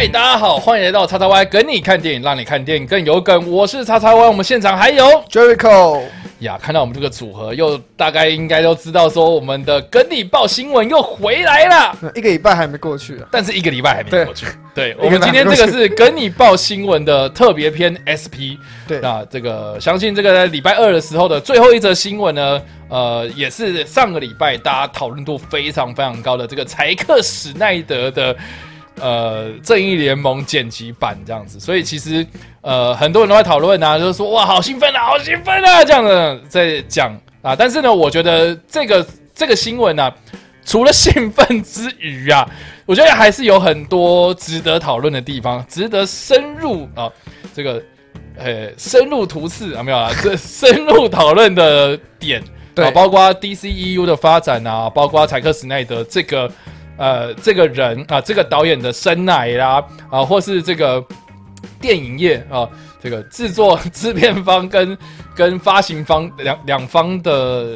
嗨，大家好，欢迎来到叉叉 Y 跟你看电影，让你看电影更有梗。我是叉叉 Y，我们现场还有 Jericho 呀，看到我们这个组合，又大概应该都知道说，我们的跟你报新闻又回来了。一个礼拜还没过去啊，但是一个礼拜还没过去。对，个我们今天这个是跟你报新闻的特别篇 SP。对那这个相信这个在礼拜二的时候的最后一则新闻呢，呃，也是上个礼拜大家讨论度非常非常高的这个柴克史奈德的呃正义联盟剪辑版这样子，所以其实呃很多人都在讨论啊，就是说哇好兴奋啊，好兴奋啊这样的在讲啊，但是呢，我觉得这个 这个新闻呢、除了兴奋之余啊，我觉得还是有很多值得讨论的地方，值得深入啊这个。呃，深入图示啊，没有啊，这 深入讨论的点，对啊，包括 DCEU 的发展啊，包括柴克史奈德这个呃这个人啊，这个导演的生奶啦，啊，或是这个电影业啊，这个制作制片方跟跟发行方两两方的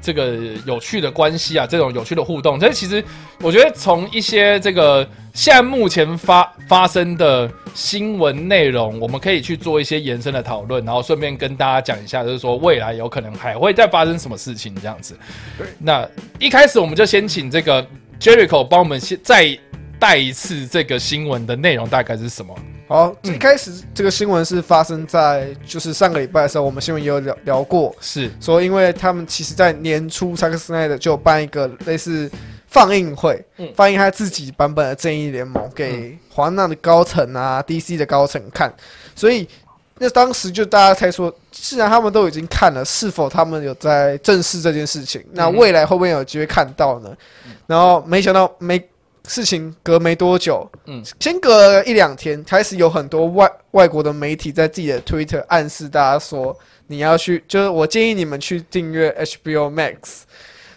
这个有趣的关系啊，这种有趣的互动，这其实我觉得从一些这个现在目前发发生的新闻内容，我们可以去做一些延伸的讨论，然后顺便跟大家讲一下，就是说未来有可能还会再发生什么事情这样子。那一开始我们就先请这个 Jericho 帮我们先再带一次这个新闻的内容大概是什么？好，一开始这个新闻是发生在就是上个礼拜的时候，我们新闻也有聊聊过，是。说因为他们其实在年初萨克斯奈德就办一个类似放映会，嗯。放映他自己版本的正义联盟给华纳的高层啊、DC 的高层看，所以那当时就大家猜说，既然他们都已经看了，是否他们有在正视这件事情？那嗯。未来会不会有机会看到呢？然后没想到没事情隔没多久，嗯。先隔了一两天，开始有很多外外国的媒体在自己的 Twitter 暗示大家说，你要去，就是我建议你们去订阅 HBO Max，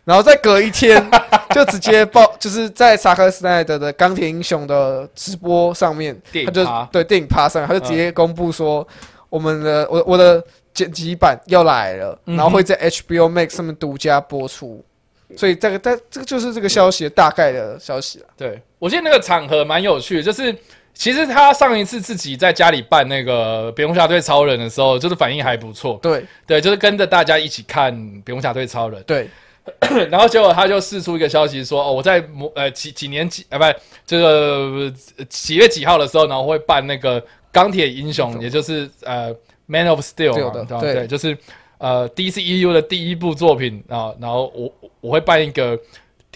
然后再隔一天 就直接报，就是在萨克斯奈德的钢铁英雄的直播上面，他就对电影趴上面，他就直接公布说，我们的我我的剪辑版要来了，嗯然后会在 HBO Max 上面独家播出。所以这个，但这个就是这个消息的大概的消息了。对，我记得那个场合蛮有趣的，就是其实他上一次自己在家里办那个蝙蝠侠对超人的时候，就是反应还不错。对对，就是跟着大家一起看蝙蝠侠对超人，对 然后结果他就试出一个消息说，哦，我在某呃几几年几啊不这个呃几月几号的时候，然后会办那个钢铁英雄，也就是呃 Man of Steel 嘛对就是呃 DCEU 的第一部作品啊，然后我我会办一个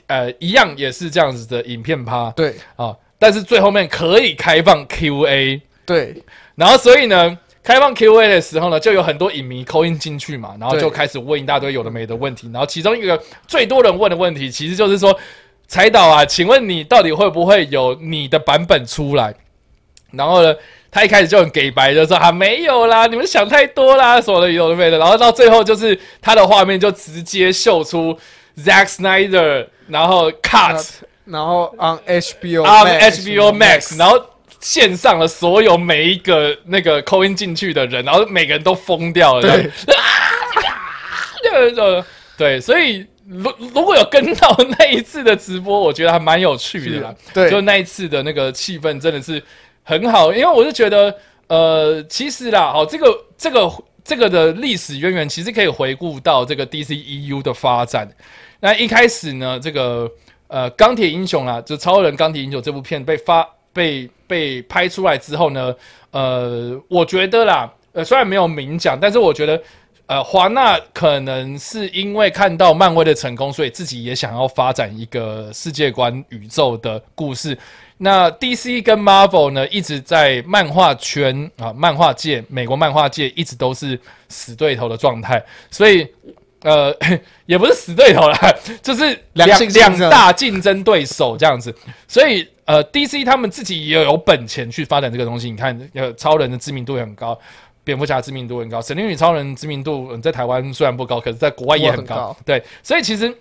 呃一样也是这样子的影片趴对。啊，但是最后面可以开放 QA，对。然后所以呢，开放 Q&A 的时候呢，就有很多影迷扣音进去嘛，然后就开始问一大堆有的没的问题。然后其中一个最多人问的问题，其实就是说，财导啊，请问你到底会不会有你的版本出来？然后呢，他一开始就很给白，就说啊没有啦，你们想太多啦，什么的有的没的。然后到最后就是他的画面就直接秀出 Zack Snyder，然后 cut。然后 on HBO on HBO Max，然后线上了所有每一个那个扣音进去的人，然后每个人都疯掉了，对这样，对，所以如如果有跟到那一次的直播，我觉得还蛮有趣的啦。对就那一次的那个气氛真的是很好，因为我是觉得，呃，其实啦，好，这个这个这个的历史渊源其实可以回顾到这个 DCEU 的发展。那一开始呢，这个呃钢铁英雄啦，就超人钢铁英雄这部片被发被被拍出来之后呢，呃，我觉得啦，呃，虽然没有明讲，但是我觉得。呃，华纳可能是因为看到漫威的成功，所以自己也想要发展一个世界观、宇宙的故事。那 DC 跟 Marvel 呢，一直在漫画圈啊、漫画界、美国漫画界一直都是死对头的状态，所以呃，也不是死对头啦，就是两两大竞争对手这样子。所以呃，DC 他们自己也有本钱去发展这个东西。你看，呃，超人的知名度也很高。蝙蝠侠知名度很高，神力女超人知名度、嗯、在台湾虽然不高，可是在国外也很高。很高对，所以其实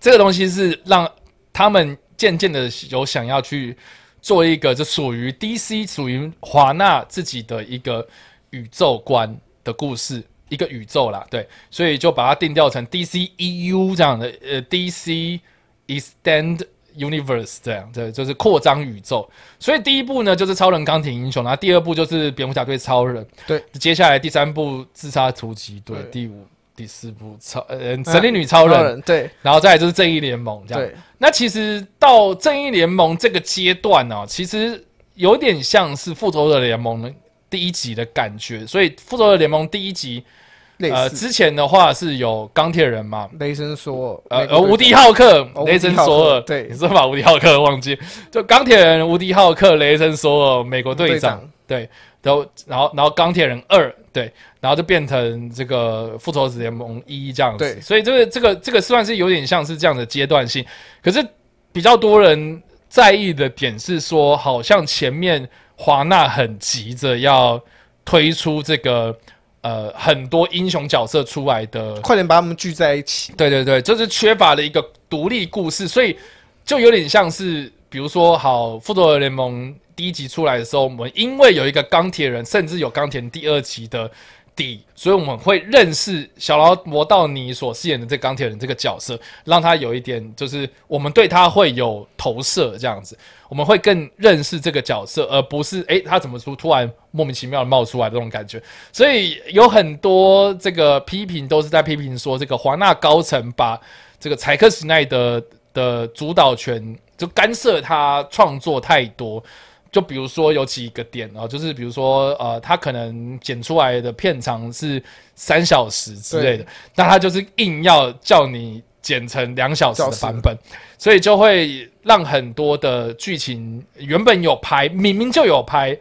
这个东西是让他们渐渐的有想要去做一个就属于 DC、属于华纳自己的一个宇宙观的故事，一个宇宙啦。对，所以就把它定调成 DCEU 这样的，呃，DC Extend universe 这样，对，就是扩张宇宙。所以第一部呢就是超人钢铁英雄，然后第二部就是蝙蝠侠对超人，对，接下来第三部自杀突击队，第五、第四部超呃神力女超人，对然后再来就是正义联盟这样。对，那其实到正义联盟这个阶段呢、其实有点像是复仇者联盟的第一集的感觉。所以复仇者联盟第一集，呃，类似。之前的话是有钢铁人嘛，雷神索尔，呃无敌浩克、哦雷神索尔，对。你是把无敌浩克忘记？就钢铁人、无敌浩克、雷神索尔、美国队长，对，都然后然后钢铁人二，对，然后就变成这个复仇者联盟一这样子，对。所以这个这个这个算是有点像是这样的阶段性，可是比较多人在意的点是说，好像前面华纳很急着要推出这个呃很多英雄角色出来的快点把他们聚在一起。对对对，就是缺乏了一个独立故事，所以就有点像是，比如说，好，复仇者联盟第一集出来的时候，我们因为有一个钢铁人，甚至有钢铁人第二集的底，所以我们会认识小劳勃道尼所饰演的这钢铁人这个角色，让他有一点就是我们对他会有投射，这样子，我们会更认识这个角色，而不是诶他怎么突突然莫名其妙冒出来这种感觉。所以有很多这个批评都是在批评说，这个华纳高层把这个柴克史奈德的主导权就干涉他创作太多。就比如说有几个点啊，就是比如说呃，他可能剪出来的片长是三小时之类的，那他就是硬要叫你剪成两小时的版本，所以就会让很多的剧情原本有拍，明明就有拍，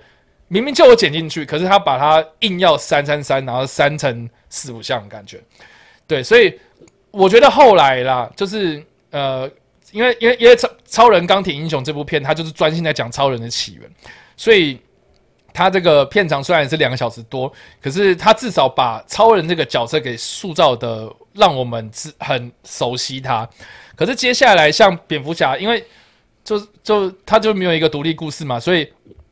明明就有剪进去，可是他把它硬要删删删，然后删成四五项的感觉。对，所以我觉得后来啦，就是呃，因为因为因为超超人钢铁英雄这部片，它就是专心在讲超人的起源，所以它这个片长虽然也是两个小时多，可是它至少把超人这个角色给塑造的让我们知很熟悉他。可是接下来像蝙蝠侠，因为就就他就没有一个独立故事嘛，所以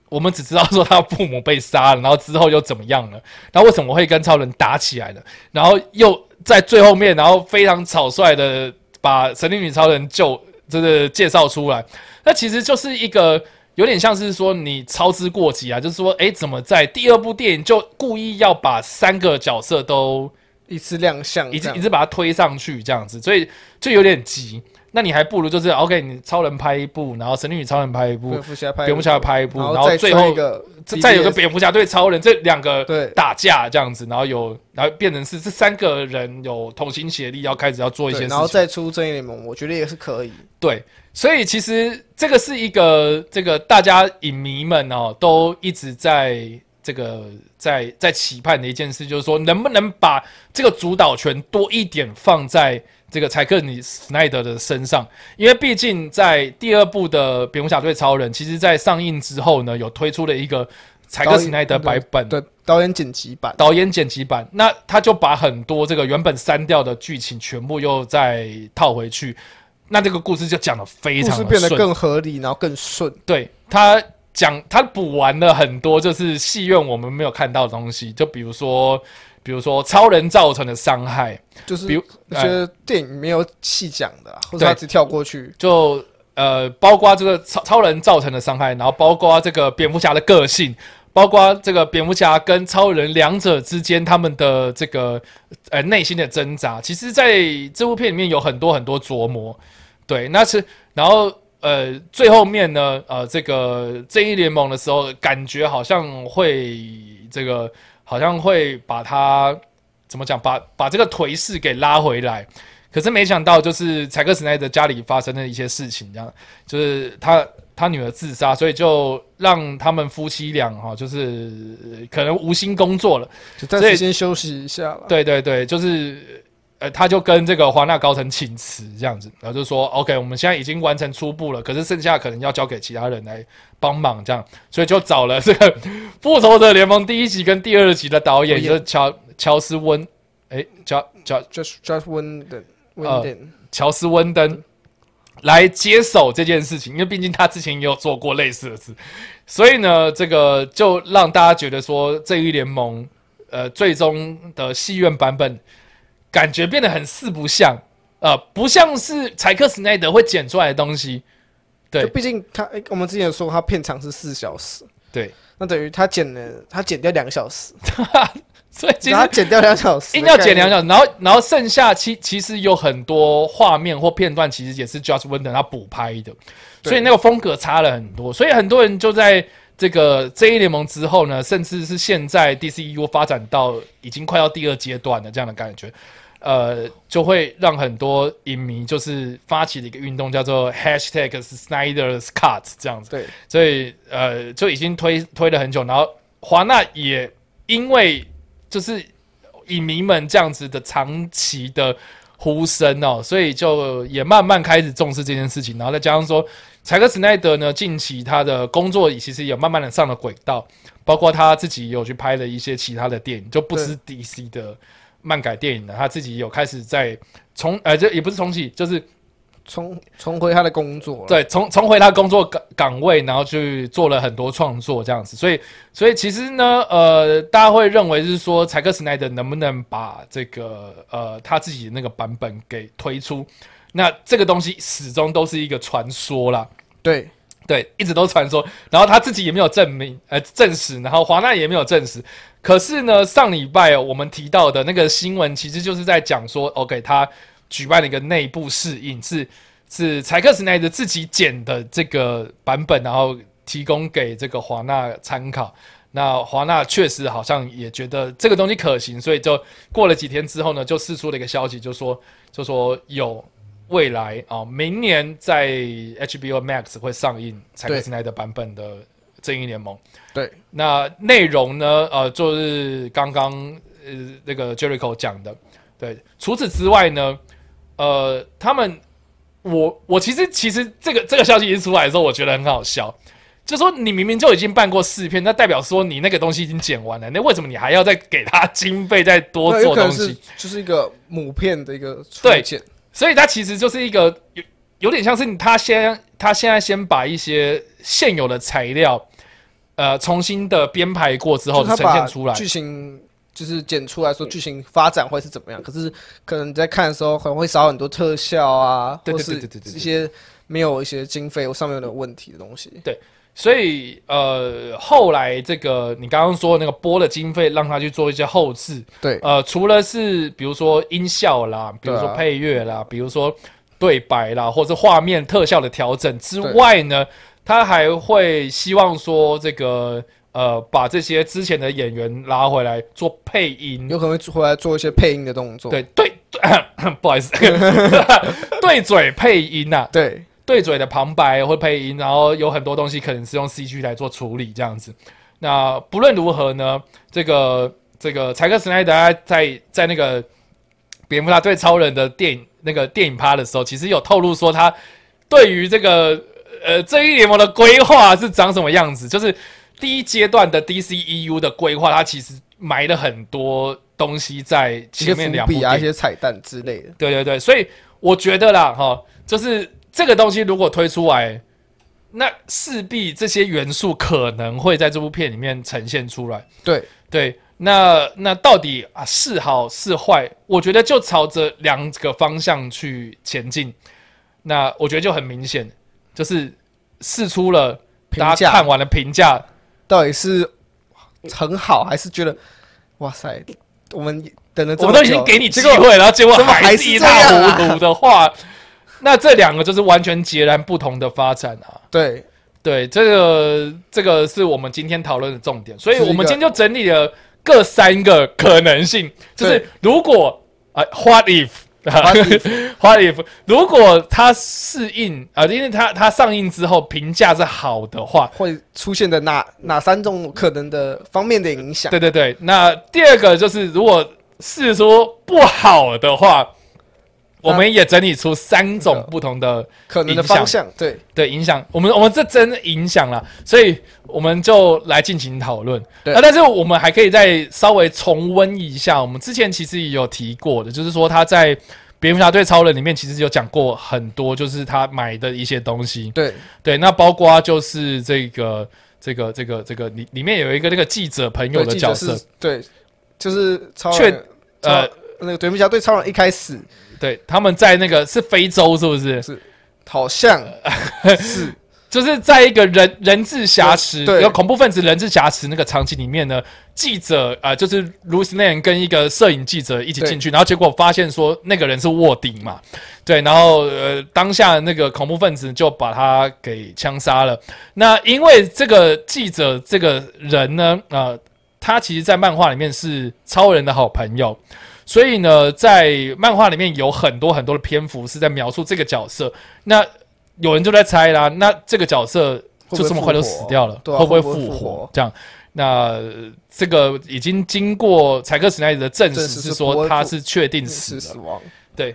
我们只知道说他父母被杀了，然后之后又怎么样了，然后为什么会跟超人打起来了，然后又在最后面，然后非常草率的把神力女超人救，就是介绍出来，那其实就是一个。有点像是说你操之过急啊，就是说，诶，怎么在第二部电影就故意要把三个角色都一次亮相，一直一直把它推上去这样子，所以就有点急。那你还不如就是 OK，你超人拍一部，然后神力女超人拍一部蝙，蝠侠拍蝙蝠侠拍一部，然后最后一个再再有个蝙蝠侠对超人这两个对。打架这样子，然后有然后变成是这三个人有同心协力要开始要做一些，事情，然后再出正义联盟，我觉得也是可以。对，所以其实这个是一个这个大家影迷们哦都一直在这个在在期盼的一件事，就是说能不能把这个主导权多一点放在这个柴克尼斯奈德的身上，因为毕竟在第二部的蝙蝠侠对超人，其实在上映之后呢，有推出了一个柴克斯奈德版本的导演剪辑版，导演剪辑版，那他就把很多这个原本删掉的剧情全部又再套回去，那这个故事就讲的非常的顺。事变得更合理，然后更顺。对他讲，他补完了很多就是戏院我们没有看到的东西，就比如说，比如说超人造成的伤害，就是比如我觉得电影没有细讲的啊，或者他只跳过去。就呃，包括这个超超人造成的伤害，然后包括这个蝙蝠侠的个性，包括这个蝙蝠侠跟超人两者之间他们的这个呃内心的挣扎，其实在这部片里面有很多很多琢磨。对，那是然后呃最后面呢，呃这个正义联盟的时候，感觉好像会这个好像会把他怎么讲，把把这个颓势给拉回来。可是没想到，就是柴克斯奈德家里发生的一些事情，这样就是他他女儿自杀，所以就让他们夫妻俩哈，就是呃可能无心工作了。就暂时先休息一下了。对对对，就是呃，他就跟这个华纳高层请辞这样子，然后就说 OK，我们现在已经完成初步了，可是剩下可能要交给其他人来帮忙这样，所以就找了这个 《复仇者联盟》第一集跟第二集的导演，就是乔乔斯温，诶，乔乔 Just Just Win 的呃点，乔斯温登来接手这件事情，因为毕竟他之前也有做过类似的事，所以呢，这个就让大家觉得说，正义联盟呃最终的戏院版本感觉变得很四不像，呃，不像是柴克斯奈德会剪出来的东西，对。就毕竟他，诶我们之前有说他片长是四小时，对，那等于他剪了，他剪掉两个小时，所以其实他剪掉两小时，硬要剪两小时，然后然后剩下其其实有很多画面或片段，其实也是 Josh Whedon 他补拍的，所以那个风格差了很多，所以很多人就在这个正义联盟之后呢，甚至是现在 DCU 发展到已经快要第二阶段了这样的感觉，呃，就会让很多影迷就是发起了一个运动，叫做 Hashtag Snyder's Cut 这样子。对所以呃就已经推推了很久，然后华纳也因为就是影迷们这样子的长期的呼声哦，所以就也慢慢开始重视这件事情，然后再加上说，柴克史奈德呢近期他的工作其实也慢慢的上了轨道，包括他自己有去拍了一些其他的电影，就不是 DC 的漫改电影了，他自己有开始在重呃这也不是重启，就是重重回他的工作，对，重重回他工作岗岗位，然后去做了很多创作这样子，所以所以其实呢，呃，大家会认为是说，柴克斯奈德能不能把这个呃他自己的那个版本给推出？那这个东西始终都是一个传说啦，对对，一直都传说，然后他自己也没有证明呃证实，然后华纳也没有证实。可是呢，上礼拜、哦、我们提到的那个新闻，其实就是在讲说，OK，他举办了一个内部试映，是是柴克斯奈德自己剪的这个版本，然后提供给这个华纳参考。那华纳确实好像也觉得这个东西可行，所以就过了几天之后呢，就释出了一个消息，就说就说有未来啊、明年在 HBO Max 会上映柴克斯奈德版本的《正义联盟》。对那内容呢？呃，就是刚刚呃那个 Jericho 讲的。对，除此之外呢，呃，他们我我其实其实这个这个消息一出来的时候，我觉得很好笑。就说你明明就已经办过试片，那代表说你那个东西已经剪完了，那为什么你还要再给他经费再多做东西是？就是一个母片的一个出对现，所以它其实就是一个有有点像是他先他现在先把一些现有的材料，呃，重新的编排过之后呈现出来。剧情就是剪出来说剧情发展会是怎么样，可是可能你在看的时候可能会少很多特效啊，对或是对对对对对对一些没有一些经费或上面的问题的东西。所以呃，后来这个你刚刚说那个拨的经费，让他去做一些后置，对。呃，除了是比如说音效啦，比如说配乐啦，比如说对白啦，或者画面特效的调整之外呢，他还会希望说这个呃，把这些之前的演员拉回来做配音，有可能会回来做一些配音的动作。对对对，不好意思，对嘴配音呐、对对嘴的旁白会配音，然后有很多东西可能是用 CG 来做处理这样子。那不论如何呢，这个这个柴克斯奈德他在在那个蝙蝠侠对超人的电影那个电影趴的时候，其实有透露说他对于这个呃正义联盟的规划是长什么样子，就是第一阶段的 DCEU 的规划，它其实埋了很多东西在前面两部啊，一些彩蛋之类的。对对对，所以我觉得啦，哈，就是这个东西如果推出来，那势必这些元素可能会在这部片里面呈现出来。对对，那那到底啊是好是坏？我觉得就朝着两个方向去前进。那我觉得就很明显，就是试出了大家看完了评价，到底是很好，还是觉得哇塞，我们等了这我么久，们都已经给你机会，然后结果还还是一塌糊涂的话，那这两个就是完全截然不同的发展啊。对对，这个这个是我们今天讨论的重点，所以我们今天就整理了各三个可能性，就是如果啊。What if？What if？如果它适应啊、因为它它上映之后评价是好的话，会出现的哪哪三种可能的方面的影响？对对对。那第二个就是如果是说不好的话，我们也整理出三种不同的可能的方向，对。对影响，我们我们这真的影响了，所以我们就来进行讨论。那啊，但是我们还可以再稍微重温一下，我们之前其实也有提过的，就是说他在蝙蝠侠对超人里面其实有讲过很多，就是他买的一些东西。对。对，那包括就是这个这个这个这个里里面有一个那个记者朋友的角色。是，，对，就是超确人，呃，那个蝙蝠侠对超人一开始对，他们在那个是非洲是不是？是好像 是就是在一个人人质挟持，对有恐怖分子人质挟持那个场景里面呢，记者啊、呃就是 Louis Lane 跟一个摄影记者一起进去，然后结果发现说那个人是卧底嘛，对，然后呃当下那个恐怖分子就把他给枪杀了。那因为这个记者这个人呢，呃，他其实在漫画里面是超人的好朋友。所以呢，在漫画里面有很多很多的篇幅是在描述这个角色。那有人就在猜啦，那这个角色就这么快就死掉了，会不会复活？这样，那呃这个已经经过柴克史奈德的证实，是说他是确定死了。死亡。对，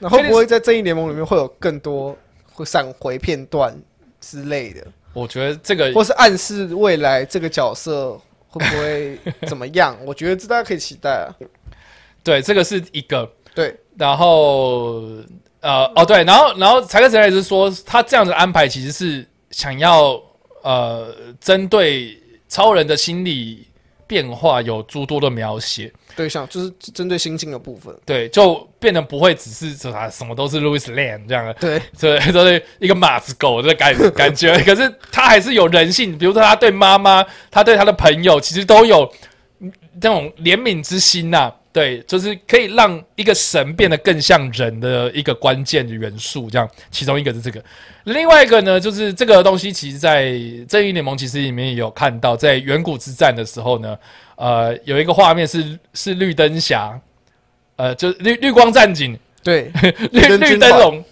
那会不会在正义联盟里面会有更多会闪回片段之类的，我觉得这个或是暗示未来这个角色会不会怎么样？我觉得这大家可以期待啊。对这个是一个，对，然后呃哦对，然后然后柴克史奈德是说他这样的安排其实是想要呃针对超人的心理变化有诸多的描写。对象就是针对心境的部分。对，就变得不会只是说他什么都是 Louis Lane 这样的，对，这都是一个马子狗的感 感觉。可是他还是有人性，比如说他对妈妈，他对他的朋友，其实都有嗯这种怜悯之心呐、对，就是可以让一个神变得更像人的一个关键的元素。这样，其中一个是这个，另外一个呢，就是这个东西，其实在正义联盟其实里面也有看到，在远古之战的时候呢，呃，有一个画面是是绿灯侠，呃，就是绿绿光战警，对，绿灯绿灯笼，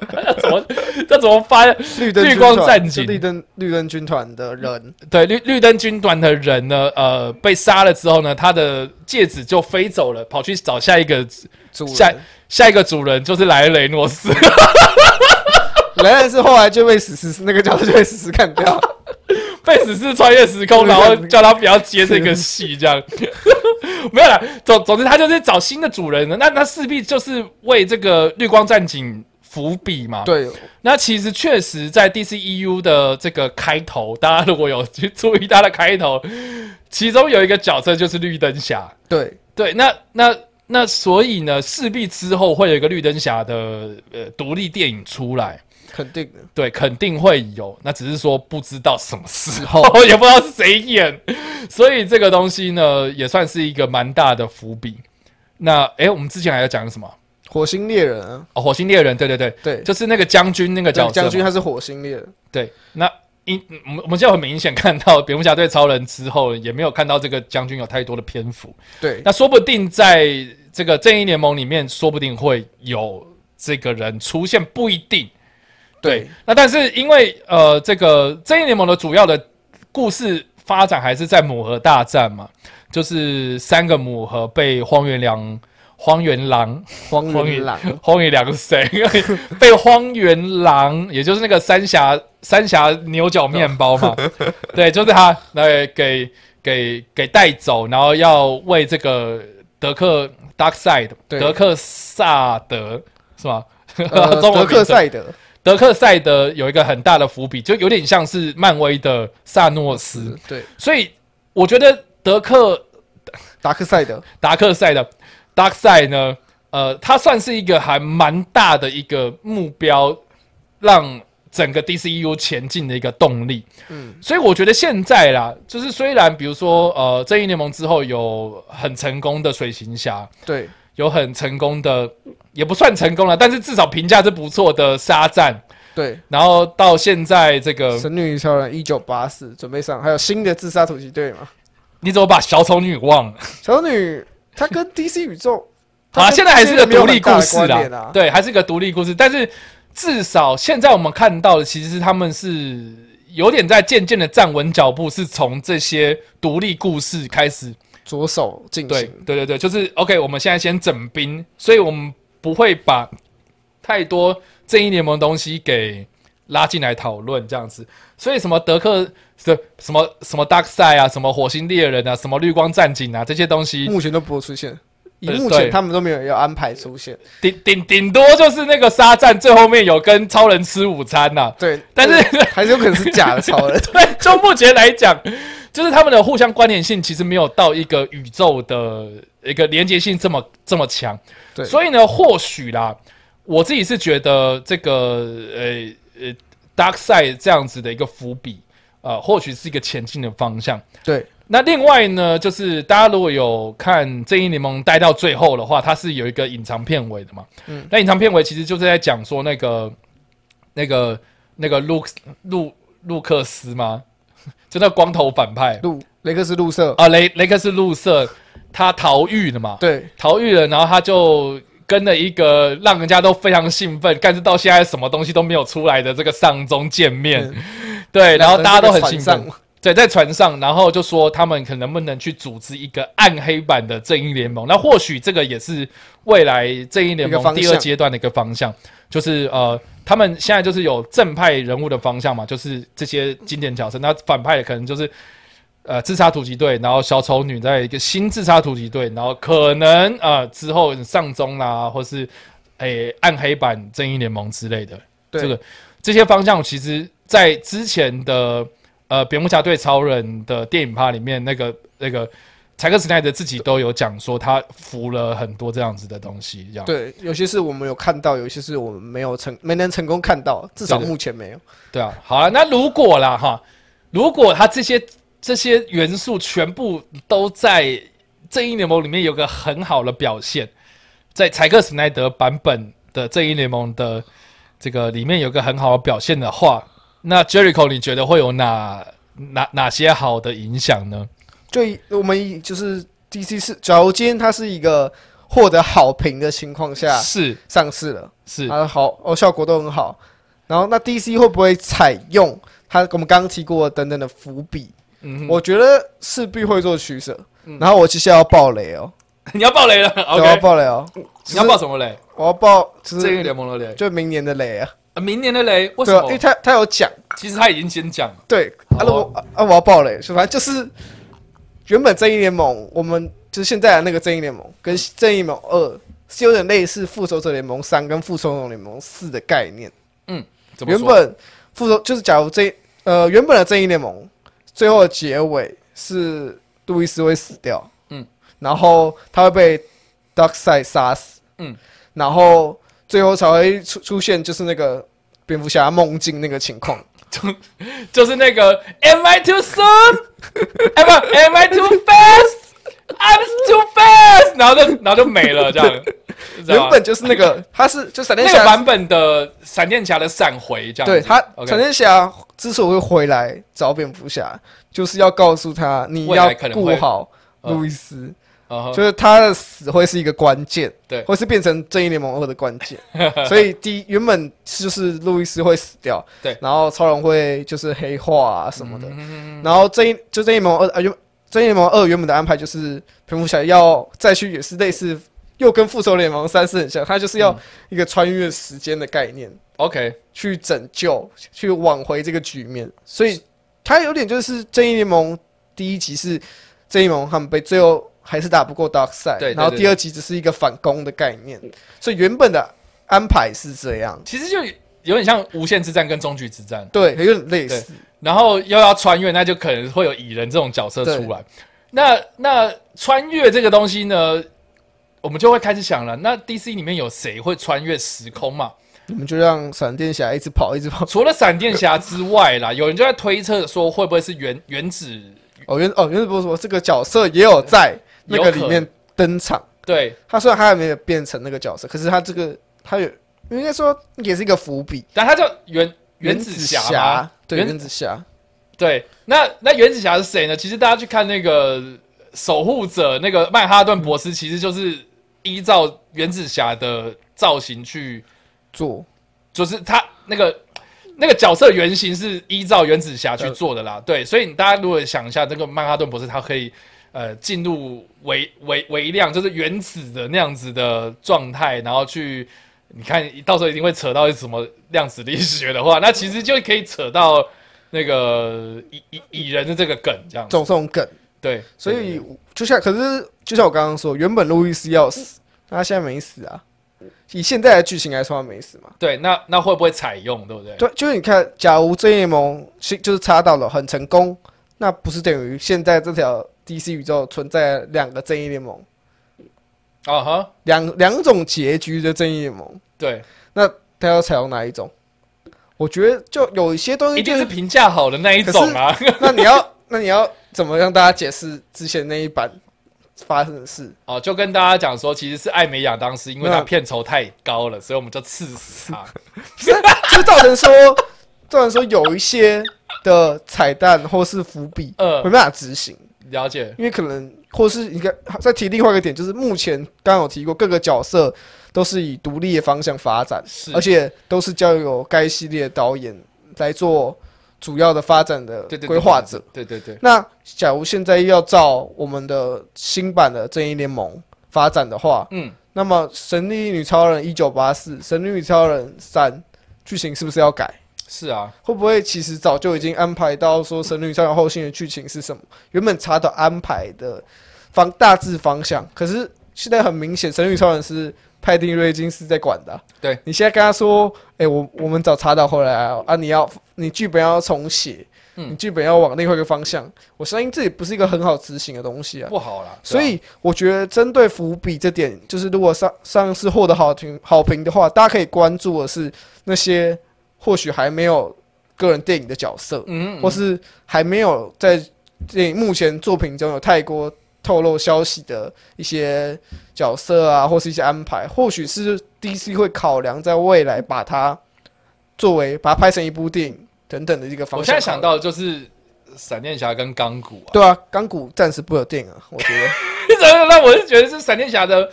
怎么这怎么翻？绿灯绿光战警绿灯绿灯军团的人，对绿绿灯军团的人呢，呃，被杀了之后呢，他的戒指就飞走了，跑去找下一个主下。下一个主人，就是莱雷诺斯。莱恩是后来就被史诗那个角色就被史诗干掉。被史诗穿越时空，然后叫他不要接这个戏，这样没有啦。总总之，他就是找新的主人了。那那势必就是为这个绿光战警伏笔嘛。对，那其实确实在 DCEU 的这个开头，大家如果有去注意它的开头，其中有一个角色就是绿灯侠。对，对，那那那所以呢，势必之后会有一个绿灯侠的呃独立电影出来。肯定的。对，肯定会有，那只是说不知道什么时候，也不知道是谁演，所以这个东西呢，也算是一个蛮大的伏笔。那诶，我们之前还要讲什么？火星猎人啊，哦，火星猎人，对对对，对，就是那个将军那个将军他是火星猎人，对，那因我们我们现在很明显看到蝙蝠侠对超人之后，也没有看到这个将军有太多的篇幅。对，那说不定在这个正义联盟里面，说不定会有这个人出现，不一定。对，那但是因为呃，这个正义联盟的主要的故事发展还是在母盒大战嘛，就是三个母盒被荒原狼、荒原狼、荒荒原原狼，荒原狼是谁？被荒原狼，也就是那个三峡三峡牛角面包嘛，对，就是他来给给给带走，然后要为这个德克 Dark Side 德克萨德是吗？呃 中德克赛德，德克赛德有一个很大的伏笔，就有点像是漫威的萨诺斯，对，所以我觉得德克达克赛德，达克赛的 Dark Side 呢，呃，它算是一个还蛮大的一个目标，让整个 DCU 前进的一个动力。嗯，所以我觉得现在啦，就是虽然比如说呃，正义联盟之后有很成功的水行侠，对，有很成功的，也不算成功了，但是至少评价是不错的沙赞。对，然后到现在这个，神女超人一九八四准备上，还有新的自杀突击队嘛？你怎么把小丑女忘了？小丑女她跟 DC 宇宙，好、啊，现在还是个独立故事啦，啊，对，还是个独立故事。但是至少现在我们看到的，其实他们是有点在渐渐的站稳脚步，是从这些独立故事开始。着手进行，对对对，就是 OK。我们现在先整兵，所以我们不会把太多正义联盟的东西给拉进来讨论这样子。所以什么德克什什么什么 Dark Side 啊，什么火星猎人啊，什么绿光战警啊，这些东西目前都不会出现。目前他们都没有要安排出现，顶顶顶多就是那个沙赞最后面有跟超人吃午餐呐、对，但是还是有可能是假的超人，对，就目前来讲，就是他们的互相关联性其实没有到一个宇宙的一个连接性这么这么强。对所以呢，或许啦，我自己是觉得这个呃呃 Dark Side 这样子的一个伏笔，呃，或许是一个前进的方向。对，那另外呢，就是大家如果有看《正义联盟》待到最后的话，它是有一个隐藏片尾的嘛。嗯，那隐藏片尾其实就是在讲说那个那个那个路路路克斯吗？就那光头反派路雷克斯路瑟，啊，雷雷克斯路瑟，他逃狱了嘛？对，逃狱了，然后他就跟了一个让人家都非常兴奋，但是到现在什么东西都没有出来的这个丧钟见面，对，然后大家都很兴奋，对，在船上，然后就说他们可能不能去组织一个暗黑版的正义联盟，那或许这个也是未来正义联盟第二阶段的一个方向，就是呃，他们现在就是有正派人物的方向嘛，就是这些经典角色，那反派可能就是。呃，自杀突击队，然后小丑女在一个新自杀突击队，然后可能呃之后上中啦，或是诶暗黑版正义联盟之类的，这个这些方向，其实在之前的呃蝙蝠侠对超人的电影趴里面，那个那个柴克斯奈德自己都有讲说，他服了很多这样子的东西，这样对，有些是我们有看到，有些是我们没有成没能成功看到，至少目前没有。对啊，好了，那如果啦哈，如果他这些。这些元素全部都在正义联盟里面有个很好的表现，在柴克史奈德版本的正义联盟的这个里面有个很好的表现的话，那 Jericho 你觉得会有哪哪哪些好的影响呢？就我们就是 DC 是，假如今天它是一个获得好评的情况下是上市了，是啊好哦效果都很好，然后那 DC 会不会采用它我们刚刚提过等等的伏笔？我觉得势必会做取舍，然后我接下来要爆雷哦，你要爆雷了，我要爆雷哦，你要爆什么雷？我要爆这个联盟的雷，就明年的雷啊，明年的雷为什么？因为他他有讲，其实他已经先讲了，对，啊。我啊我要爆雷，反正就是原本正义联盟，我们就是现在的那个正义联盟，跟正义联盟二是有点类似复仇者联盟三跟复仇者联盟四的概念，嗯，原本复仇就是假如这呃原本的正义联盟。最后的结尾是路易斯会死掉，嗯，然后他会被 Dark Side 杀死，嗯，然后最后才会出出现就是那个蝙蝠侠梦境那个情况，就 就是那个 Am I too soon? Am I Am I too fast? I'm too fast，然后就然后就没了这样。原本就是那个，他是就闪电侠版本的闪电侠的闪回这样。对他，闪电侠之所以会回来找蝙蝠侠，就是要告诉他你要顾好路易斯，就是他的死会是一个关键，对，会是变成正义联盟二的关键。所以第一原本就是路易斯会死掉，对，然后超人会就是黑化啊什么的，然后正义就正义联盟二啊，原正义联盟二原本的安排就是蝙蝠侠要再去也是类似。又跟复仇联盟三是很像，他就是要一个穿越时间的概念，OK，去拯救、去挽回这个局面。所以它有点就是正义联盟第一集是正义联盟他们被最后还是打不过 Dark Side，对，然后第二集只是一个反攻的概念。所以原本的安排是这样，其实就有点像无限之战跟终局之战，对，有点类似。然后又要穿越，那就可能会有蚁人这种角色出来。那那穿越这个东西呢？我们就会开始想了，那 DC 里面有谁会穿越时空嘛？我们就让闪电侠一直跑，一直跑。除了闪电侠之外啦，有人就在推测说，会不会是原原子？哦，原哦原子波说这个角色也有在那个里面登场。对，他虽然他还没有变成那个角色，可是他这个他有应该说也是一个伏笔。但他叫原原子侠对，原子侠。对，那那原子侠是谁呢？其实大家去看那个守护者，那个曼哈顿博士，其实就是。依照原子侠的造型去做，就是他那个那个角色原型是依照原子侠去做的啦。对，所以你大家如果想一下，这个曼哈顿博士他可以呃进入微微微量，就是原子的那样子的状态，然后去你看到时候一定会扯到什么量子力学的话，那其实就可以扯到那个蚁蚁蚁人的这个梗，这样种这种梗。对，所以就像可是就像我刚刚说，原本路易斯要死，他现在没死啊。以现在的剧情来说，他没死嘛？对，那那会不会采用？对不对？对，就是你看，假如正义盟是就是插到了很成功，那不是等于现在这条 DC 宇宙存在两个正义联盟？啊哈，两两种结局的正义联盟。对，那他要采用哪一种？我觉得就有一些东西一定是评价好的那一种啊。那你要那你要怎么让大家解释之前那一版发生的事？哦，就跟大家讲说，其实是艾美亚当时因为那他片酬太高了，所以我们就刺死他。就造成说，造成说有一些的彩蛋或是伏笔呃没，办法执行，了解，因为可能或是一个再提另外一个点，就是目前刚刚有提过各个角色都是以独立的方向发展，是而且都是交由该系列的导演来做主要的发展的规划者。对对对，那假如现在要照我们的新版的正义联盟发展的话，嗯，那么《神力女超人一九八四》《神力女超人三》剧情是不是要改？是啊，会不会其实早就已经安排到说《神女超人》后续的剧情是什么？原本查到安排的方大致方向，可是现在很明显，《神女超人》是派定瑞金斯在管的啊、对你现在跟他说，哎、我我们找查导回来啊，啊，你要你剧本要重写，嗯你剧本要往另外一个方向，我相信这也不是一个很好执行的东西啊。不好啦。所以我觉得针对伏笔这点，就是如果上上次获得好评好评的话，大家可以关注的是那些或许还没有个人电影的角色，嗯，嗯，或是还没有在电影目前作品中有太过透露消息的一些角色啊，或是一些安排，或许是 DC 会考量在未来把它作为把它拍成一部电影等等的一个方向。我现在想，到的就是闪电侠跟钢骨啊，对啊，钢骨暂时不有电影啊，我觉得 那我是觉得是闪电侠的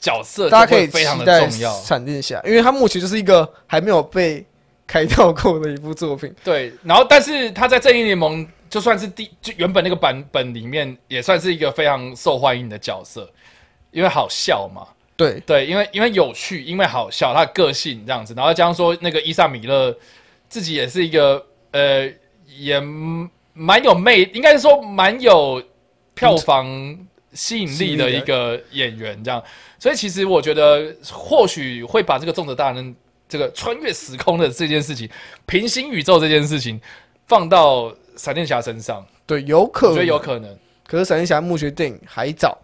角色大家可以非常的期待重要。闪电侠，因为他目前就是一个还没有被开掉过的一部作品。对，然后但是他在正义联盟就算是第就原本那个版本里面也算是一个非常受欢迎的角色，因为好笑嘛。对，对，因为因为有趣，因为好笑，他的个性这样子，然后加上说那个伊莎米勒自己也是一个呃，也蛮有魅，应该是说蛮有票房吸引力的一个演员，这样，所以其实我觉得或许会把这个重责大人这个穿越时空的这件事情，平行宇宙这件事情放到闪电侠身上，对，有可能，我觉得有可能。可是闪电侠墓穴电影还早，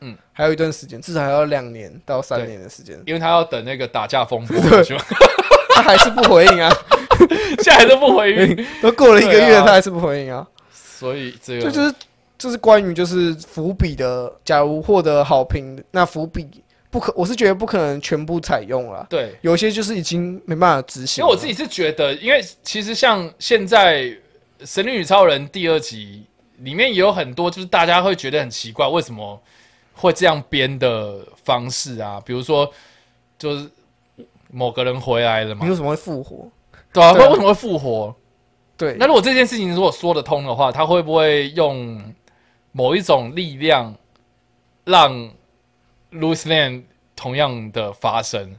嗯。嗯，还有一段时间，至少还要两年到三年的时间，因为他要等那个打架风波，是 他还是不回应啊，现在还是不回应，都过了一个月，啊。他还是不回应啊。所以这个这就是这是关于就是伏笔的，假如获得好评，那伏笔不可，我是觉得不可能全部采用了，对。有些就是已经没办法执行。因为我自己是觉得，因为其实像现在《神力女超人》第二集里面也有很多，就是大家会觉得很奇怪，为什么会这样编的方式啊？比如说，就是某个人回来了嘛你，为什么会复活？对啊，为什么会复活？对，那如果这件事情如果说得通的话，他会不会用某一种力量让 Louis Lane 同样的发生？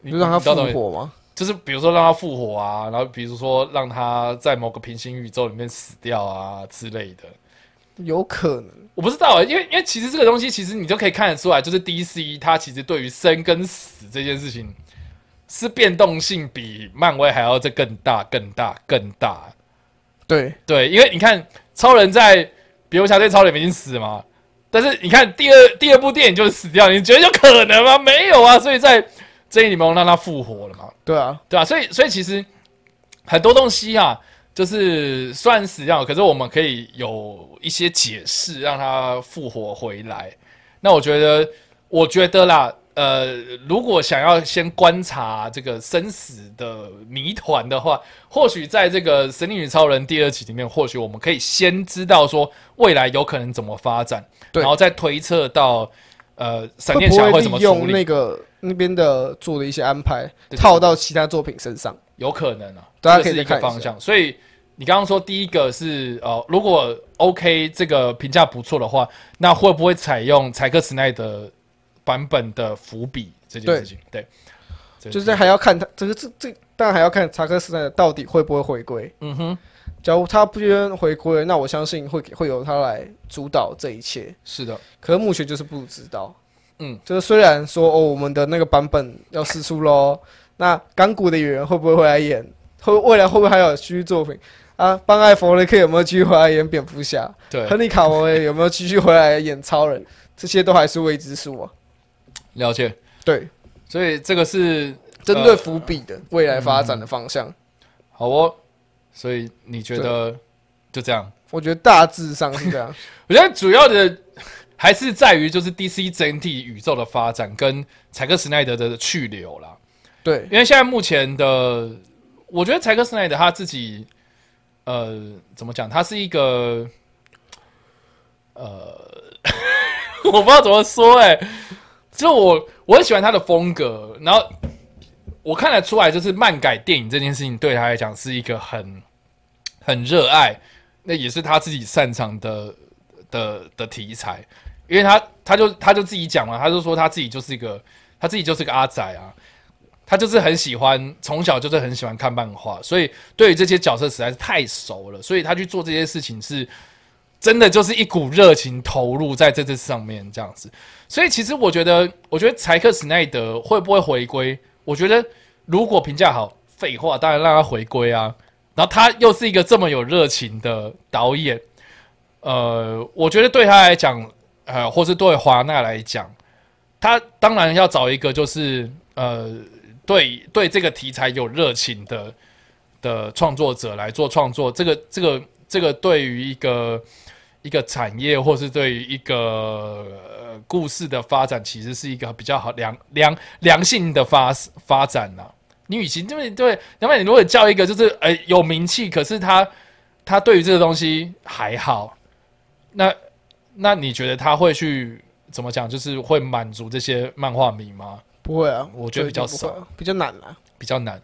你就让他复活吗？就是比如说让他复活啊，然后比如说让他在某个平行宇宙里面死掉啊之类的。有可能，我不知道啊，因为因为其实这个东西，其实你就可以看得出来，就是 DC 它其实对于生跟死这件事情是变动性比漫威还要再更大、更大、更大。对，对，因为你看超人在蝙蝠侠对超人已经死了嘛，但是你看第二第二部电影就是死掉，你觉得有可能吗？没有啊，所以在正义联盟让他复活了嘛。对啊，对啊，所以所以其实很多东西啊，就是虽然死掉，可是我们可以有一些解释，让他复活回来。那我觉得，我觉得啦，呃，如果想要先观察这个生死的谜团的话，或许在这个《神力女超人》第二集里面，或许我们可以先知道说未来有可能怎么发展，对然后再推测到呃闪电侠会怎么用那，个那边的做的一些安排套到其他作品身上？有可能啊，大家可以这是一个方向。所以你刚刚说第一个是呃，如果 OK 这个评价不错的话，那会不会采用柴克斯奈德版本的伏笔这件事情？对，这就是还要看他这个这这，当然还要看查克斯奈德到底会不会回归。嗯哼，假如他不愿回归，那我相信会会由他来主导这一切。是的，可是目前就是不知道。嗯，就是虽然说哦，我们的那个版本要试出喽，那港股的演员会不会回来演？会未来会不会还有续作品啊？邦艾弗雷克有没有继续回来演蝙蝠侠？对，亨利卡维有没有继续回来演超人？这些都还是未知数啊。了解。对，所以这个是针对伏笔的未来发展的方向，好哦。所以你觉得就这样？我觉得大致上是这样。我觉得主要的还是在于就是 DC 整体宇宙的发展跟柴克斯奈德的去留啦。对，因为现在目前的，我觉得柴克斯奈德他自己，呃，怎么讲？他是一个，呃，我不知道怎么说，哎，就我我很喜欢他的风格，然后我看得出来，就是漫改电影这件事情对他来讲是一个很很热爱，那也是他自己擅长的的的题材，因为他他就他就自己讲嘛，他就说他自己就是一个他自己就是个阿仔啊。他就是很喜欢，从小就是很喜欢看漫画，所以对于这些角色实在是太熟了，所以他去做这些事情是真的就是一股热情投入在这这上面这样子。所以其实我觉得，我觉得柴克史奈德会不会回归？我觉得如果评价好，废话当然让他回归啊。然后他又是一个这么有热情的导演，呃，我觉得对他来讲，呃，或是对华纳来讲，他当然要找一个就是呃。对对，这个题材有热情的的创作者来做创作，这个这个这个对于一个一个产业，或是对于一个故事的发展，其实是一个比较好良良良性的发发展呐。你与其对对，另外你如果叫一个就是呃有名气，可是他他对于这个东西还好，那那你觉得他会去怎么讲？就是会满足这些漫画迷吗？不会啊，我觉得比较少，比较难啊，比较难，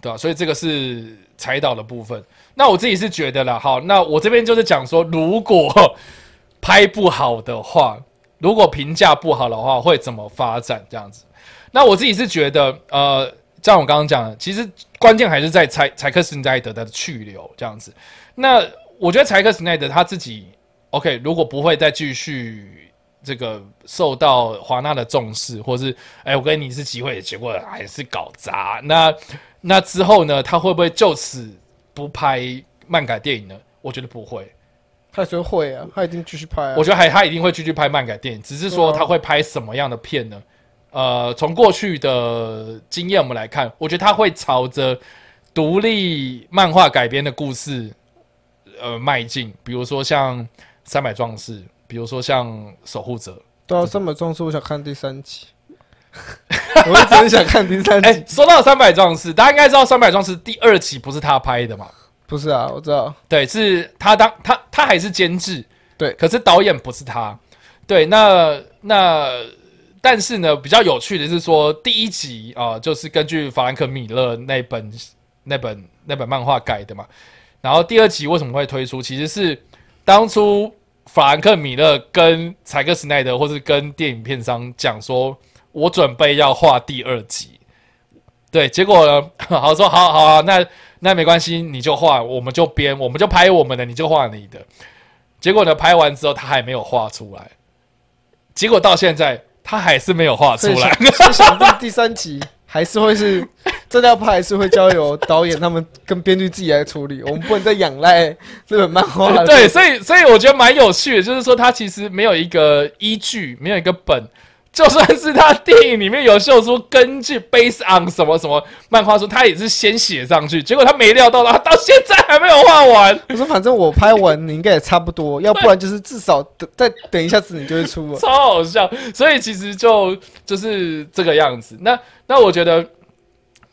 对吧？所以这个是踩岛的部分。那我自己是觉得啦，好，那我这边就是讲说，如果拍不好的话，如果评价不好的话，会怎么发展这样子？那我自己是觉得，呃，像我刚刚讲的，其实关键还是在柴柴克斯奈德的去留这样子。那我觉得柴克斯奈德他自己，OK，如果不会再继续。这个受到华纳的重视，或是哎，我跟你是机会，结果还是搞砸。那那之后呢？他会不会就此不拍漫改电影呢？我觉得不会，他说会啊，他一定继续拍。我觉得还他一定会继续拍漫改电影，只是说他会拍什么样的片呢？呃，从过去的经验我们来看，我觉得他会朝着独立漫画改编的故事呃迈进，比如说像《三百壮士》。比如说像守护者，对啊，三百壮士，我想看第三集，我一直很想看第三集。说到三百壮士，大家应该知道三百壮士第二集不是他拍的嘛？不是啊，我知道，对，是他当他他还是监制，对，可是导演不是他。对，那那但是呢，比较有趣的是说，第一集啊，就是根据法兰克米勒那本那本那本漫画改的嘛。然后第二集为什么会推出？其实是当初。法兰克·米勒跟柴克·斯奈德，或是跟电影片商讲说：“我准备要画第二集。”对，结果呢，好说，好好啊，那那没关系，你就画，我们就编，我们就拍我们的，你就画你的。结果呢，拍完之后他还没有画出来，结果到现在他还是没有画出来。想 必第三集还是会是。这要拍还是会交由导演他们跟编剧自己来处理，我们不能再仰赖日本漫画。对，所以所以我觉得蛮有趣的，就是说他其实没有一个依据，没有一个本。就算是他电影里面有秀出根据 base on 什么什么漫画书，他也是先写上去，结果他没料到他到现在还没有画完。我说反正我拍完你应该也差不多，要不然就是至少等再等一下子你就会出了。超好笑，所以其实就就是这个样子。那那我觉得。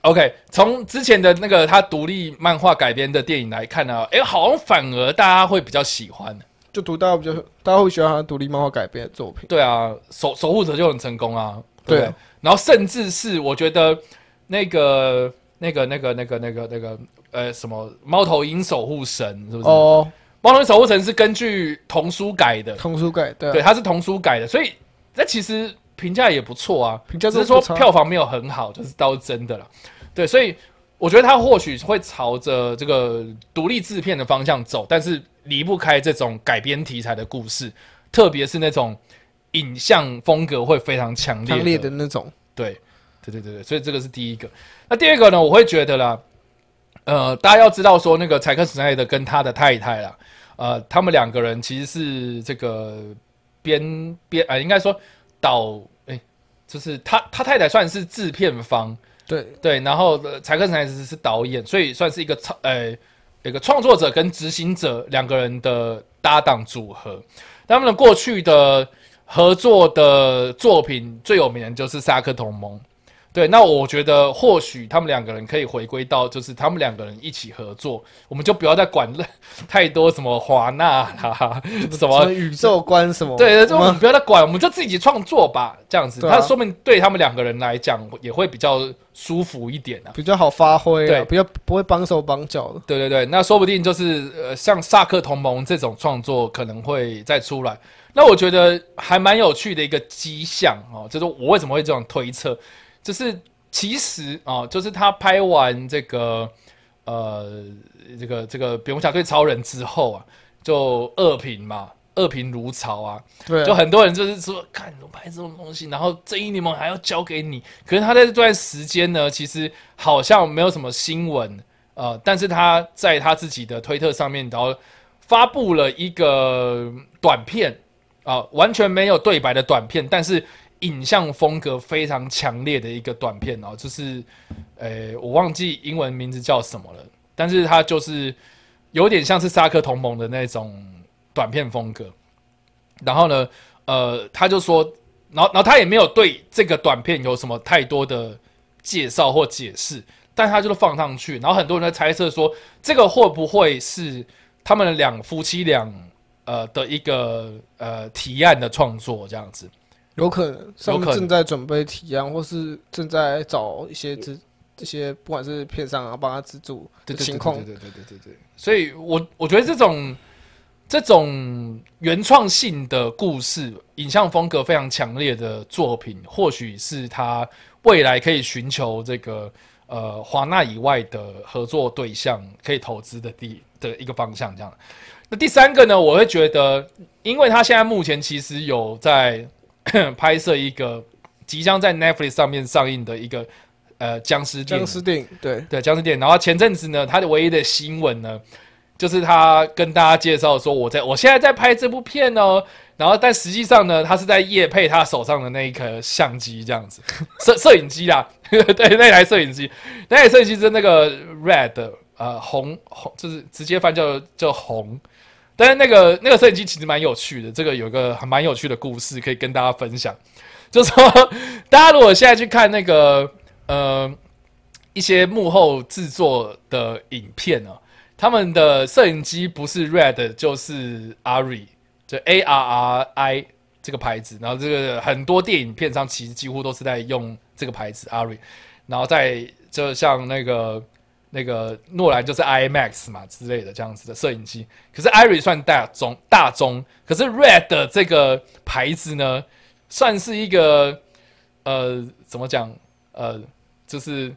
OK，从之前的那个他独立漫画改编的电影来看呢，哎，好像反而大家会比较喜欢，就读大家比较大家会喜欢他独立漫画改编的作品。对啊，守守护者就很成功啊。对，然后甚至是我觉得那个那个那个那个那个那个呃什么猫头鹰守护神是不是？哦，猫头鹰守护神是根据童书改的，童书改对，对，它是童书改的，所以那其实评价也不错啊，评价只是说票房没有很好，就是倒是真的了。对，所以我觉得他或许会朝着这个独立制片的方向走，但是离不开这种改编题材的故事，特别是那种影像风格会非常强烈、强烈的那种。对，对对对对，所以这个是第一个。那第二个呢？我会觉得啦，呃，大家要知道说，那个柴克史奈德跟他的太太啦，呃，他们两个人其实是这个编编啊，应该说导。就是他他太太算是制片方，对，对，然后呃柴克才只是导演，所以算是一个创呃一个创作者跟执行者两个人的搭档组合。他们的过去的合作的作品最有名的就是《萨克同盟》。对，那我觉得或许他们两个人可以回归到，就是他们两个人一起合作，我们就不要再管太多什么华纳啦，什什么么宇宙观什么，对，这什么我们不要再管，我们就自己创作吧，这样子，那啊说明对他们两个人来讲也会比较舒服一点啊。比较好发挥啊，对比较不会绑手绑脚的。对对对，那说不定就是呃，像萨克同盟这种创作可能会再出来。那我觉得还蛮有趣的一个迹象哦，就是我为什么会这样推测，就是其实哦，就是他拍完这个呃这个这个蝙蝠侠对超人之后啊，就恶评嘛，恶评如潮啊，对啊，就很多人就是说，看你拍这种东西，然后正义联盟还要交给你。可是他在这段时间呢，其实好像没有什么新闻，呃，但是他在他自己的推特上面，然后发布了一个短片啊、完全没有对白的短片，但是影像风格非常强烈的一个短片哦，就是，呃，我忘记英文名字叫什么了，但是它就是有点像是萨克同盟的那种短片风格。然后呢，呃，他就说，然后然后他也没有对这个短片有什么太多的介绍或解释，但他就是放上去，然后很多人在猜测说，这个会不会是他们两夫妻俩呃的一个呃提案的创作这样子？有可能，上面正在准备提案，或是正在找一些资这些，不管是片商啊，帮他资助的情况对，对对对对对对。所以我我觉得这种这种原创性的故事，影像风格非常强烈的作品，或许是他未来可以寻求这个呃华纳以外的合作对象可以投资的地的一个方向。这样，那第三个呢，我会觉得，因为他现在目前其实有在拍摄一个即将在 Netflix 上面上映的一个呃僵尸电影僵尸电影，对，对僵尸电影。然后前阵子呢，他的唯一的新闻呢，就是他跟大家介绍说，我在我现在在拍这部片哦。然后，但实际上呢，他是在夜配他手上的那一颗相机，这样子，摄摄影机啦，对，那台摄影机，那台摄影机是那个 red，呃，红红，就是直接翻叫叫红。但是那个那个摄影机其实蛮有趣的，这个有个还蛮有趣的故事可以跟大家分享，就是说，大家如果现在去看那个呃一些幕后制作的影片呢、他们的摄影机不是 Red 就是 Arri，就 A R R I 这个牌子，然后这个很多电影片上其实几乎都是在用这个牌子 Arri，然后在就像那个那个诺兰就是 IMAX 嘛之类的这样子的摄影机，可是 Arri 算大中大中，可是 Red 这个牌子呢，算是一个呃怎么讲呃就是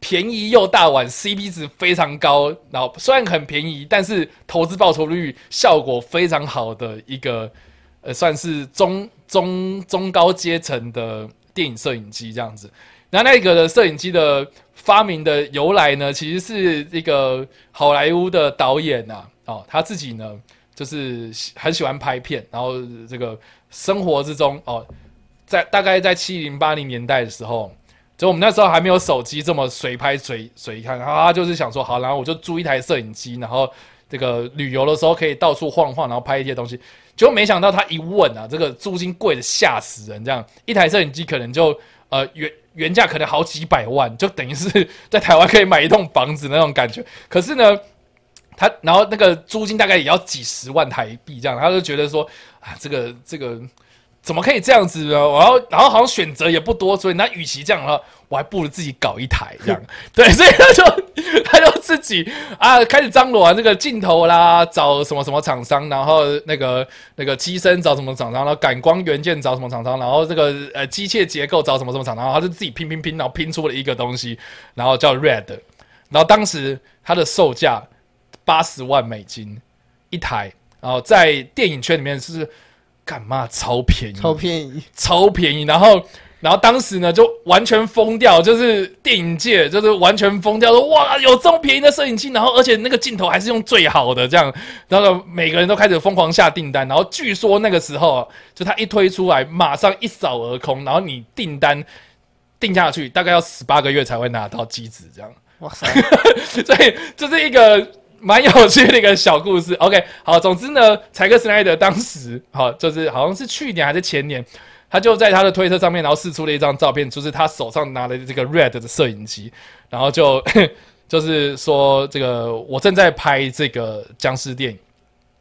便宜又大碗，CP 值非常高，然后虽然很便宜，但是投资报酬率效果非常好的一个呃算是中中中高阶层的电影摄影机这样子。那那个的摄影机的发明的由来呢，其实是一个好莱坞的导演呐、哦，他自己呢就是很喜欢拍片，然后这个生活之中哦，在大概在七零八零年代的时候，就我们那时候还没有手机这么随拍随随看，他就是想说好，然后我就租一台摄影机，然后这个旅游的时候可以到处晃晃，然后拍一些东西。结果没想到他一问啊，这个租金贵的吓死人，这样一台摄影机可能就呃原原价可能好几百万，就等于是 在台湾可以买一栋房子那种感觉。可是呢，他然后那个租金大概也要几十万台币这样，他就觉得说啊，这个这个怎么可以这样子呢？然后然后好像选择也不多，所以那与其这样的话，我还不如自己搞一台这样。对，所以他就 他就自己啊开始张罗啊这个镜头啦，找什么什么厂商，然后那个那个机身找什么厂商，然后感光元件找什么厂商，然后这个呃机械结构找什么什么厂商，然后他就自己拼拼拼，然后拼出了一个东西，然后叫 Red，然后当时它的售价八十万美金一台，然后在电影圈里面是干嘛超便宜，超便宜，超便宜。然后然后当时呢就完全疯掉，就是电影界就是完全疯掉，说哇有这么便宜的摄影机，然后而且那个镜头还是用最好的这样，然后每个人都开始疯狂下订单，然后据说那个时候就他一推出来，马上一扫而空，然后你订单定下去，大概要十八个月才会拿到机子这样。哇塞，所以这是一个蛮有趣的一个小故事。OK，好，总之呢，柴克斯奈德当时好就是好像是去年还是前年，他就在他的推特上面，然后试出了一张照片，就是他手上拿的这个 Red 的摄影机，然后就 就是说这个我正在拍这个僵尸电影，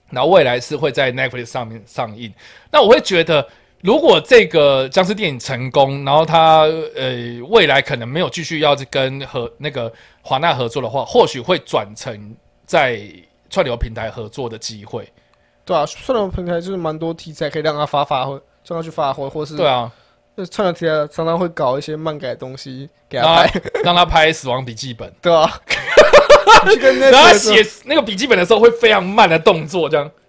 然后未来是会在 Netflix 上面上映。那我会觉得。如果这个僵尸电影成功，然后他呃未来可能没有继续要去跟和那个华纳合作的话，或许会转成在串流平台合作的机会。对啊，串流平台就是蛮多题材可以让他发发挥，让他去发挥，或是对啊，串流题材常常会搞一些漫改的东西给他拍，让他拍《死亡笔记本》，对啊，然后他写那个笔记本的时候会非常慢的动作，这样。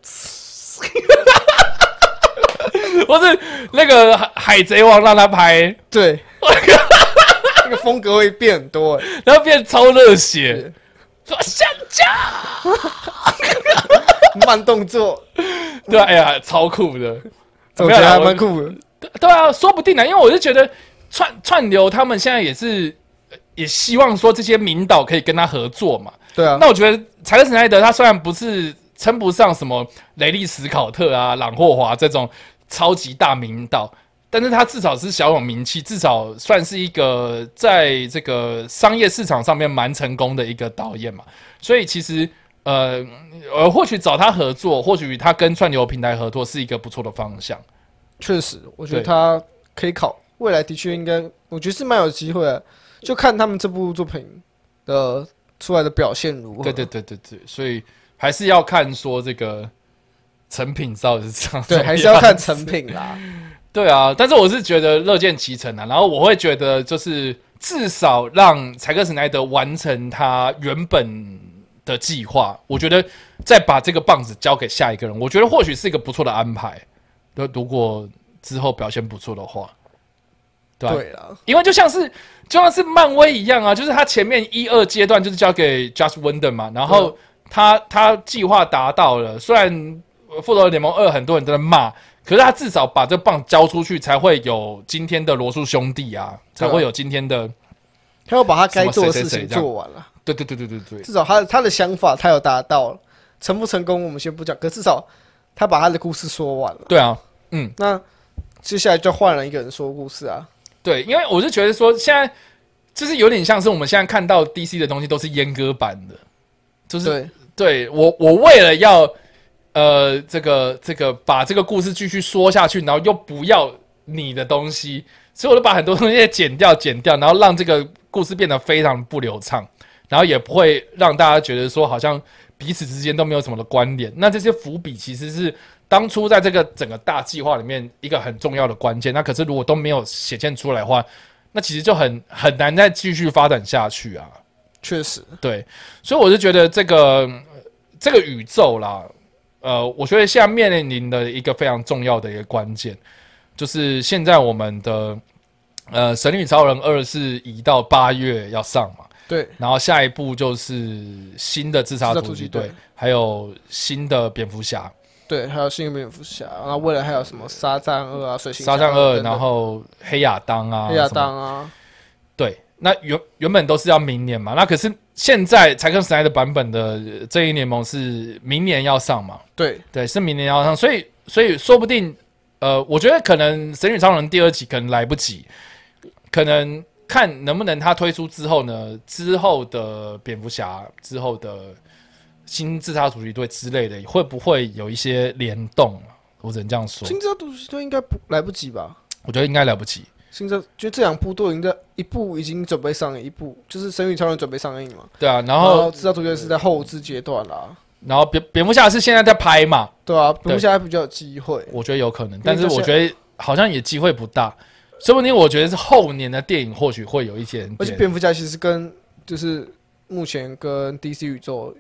或是那个海贼王让他拍，对，那个风格会变很多，然后变超热血，说香蕉，慢动作，对啊，哎呀，超酷的，怎么样？蛮酷的，对啊，说不定呢，因为我就觉得串串流他们现在也是也希望说这些名导可以跟他合作嘛，对啊，那我觉得柴克斯奈德他虽然不是称不上什么雷利史考特啊、朗霍华这种。超级大名导，但是他至少是小有名气，至少算是一个在这个商业市场上面蛮成功的一个导演嘛。所以其实，呃，呃，或许找他合作，或许他跟串流平台合作是一个不错的方向。确实，我觉得他可以考，未来的确应该，我觉得是蛮有机会的，就看他们这部作品的出来的表现如何。对对对对对，所以还是要看说这个。成品到底是这样，对，还是要看成品啦。对啊，但是我是觉得乐见其成啊。然后我会觉得，就是至少让柴克斯奈德完成他原本的计划。我觉得再把这个棒子交给下一个人，我觉得或许是一个不错的安排。那如果之后表现不错的话，对啊，因为就像是就像是漫威一样啊，就是他前面一二阶段就是交给 Just Wonder 嘛，然后他他计划达到了，虽然。复仇者联盟二很多人都在骂，可是他至少把这棒交出去，才会有今天的罗素兄弟啊，才会有今天的。他要把他该做的事情做完了。对对对对对对。至少他他的想法他有达到了，成不成功我们先不讲，可至少他把他的故事说完了。对啊，嗯，那接下来就换了一个人说故事啊。对，因为我是觉得说现在就是有点像是我们现在看到 DC 的东西都是阉割版的，就是对我我为了要。呃，这个这个把这个故事继续说下去，然后又不要你的东西，所以我就把很多东西剪掉，剪掉，然后让这个故事变得非常不流畅，然后也不会让大家觉得说好像彼此之间都没有什么的关联。那这些伏笔其实是当初在这个整个大计划里面一个很重要的关键。那可是如果都没有显现出来的话，那其实就很很难再继续发展下去啊。确实，对，所以我就觉得这个这个宇宙啦。呃，我觉得现在面临的一个非常重要的一个关键，就是现在我们的呃《神女超人二》是移到八月要上嘛？对。然后下一步就是新的自杀突击队，还有新的蝙蝠侠。对，还有新的蝙蝠侠。然后未来还有什么沙赞二啊、水星沙赞二，然后黑亚当啊、黑亚当啊。对，那原原本都是要明年嘛，那可是。现在才克斯奈的版本的《正义联盟》是明年要上嘛？对对，是明年要上，所以所以说不定，呃，我觉得可能《神女超人》第二集可能来不及，可能看能不能他推出之后呢，之后的蝙蝠侠、之后的新自杀突击队之类的，会不会有一些联动？我只能这样说。新自杀突击队应该不来不及吧？我觉得应该来不及。现在就这两部都已经在一部已经准备上映，一部就是《神与超人》准备上映嘛。对啊，然后《制造图片是在后置阶段啦。然后蝙蝙蝠侠是现在在拍嘛？对啊，蝙蝠侠还比较有机会。我觉得有可能，但是我觉得好像也机会不大。说不定我觉得是后年的电影或许会有一些。而且蝙蝠侠其实跟就是目前跟 DC 宇宙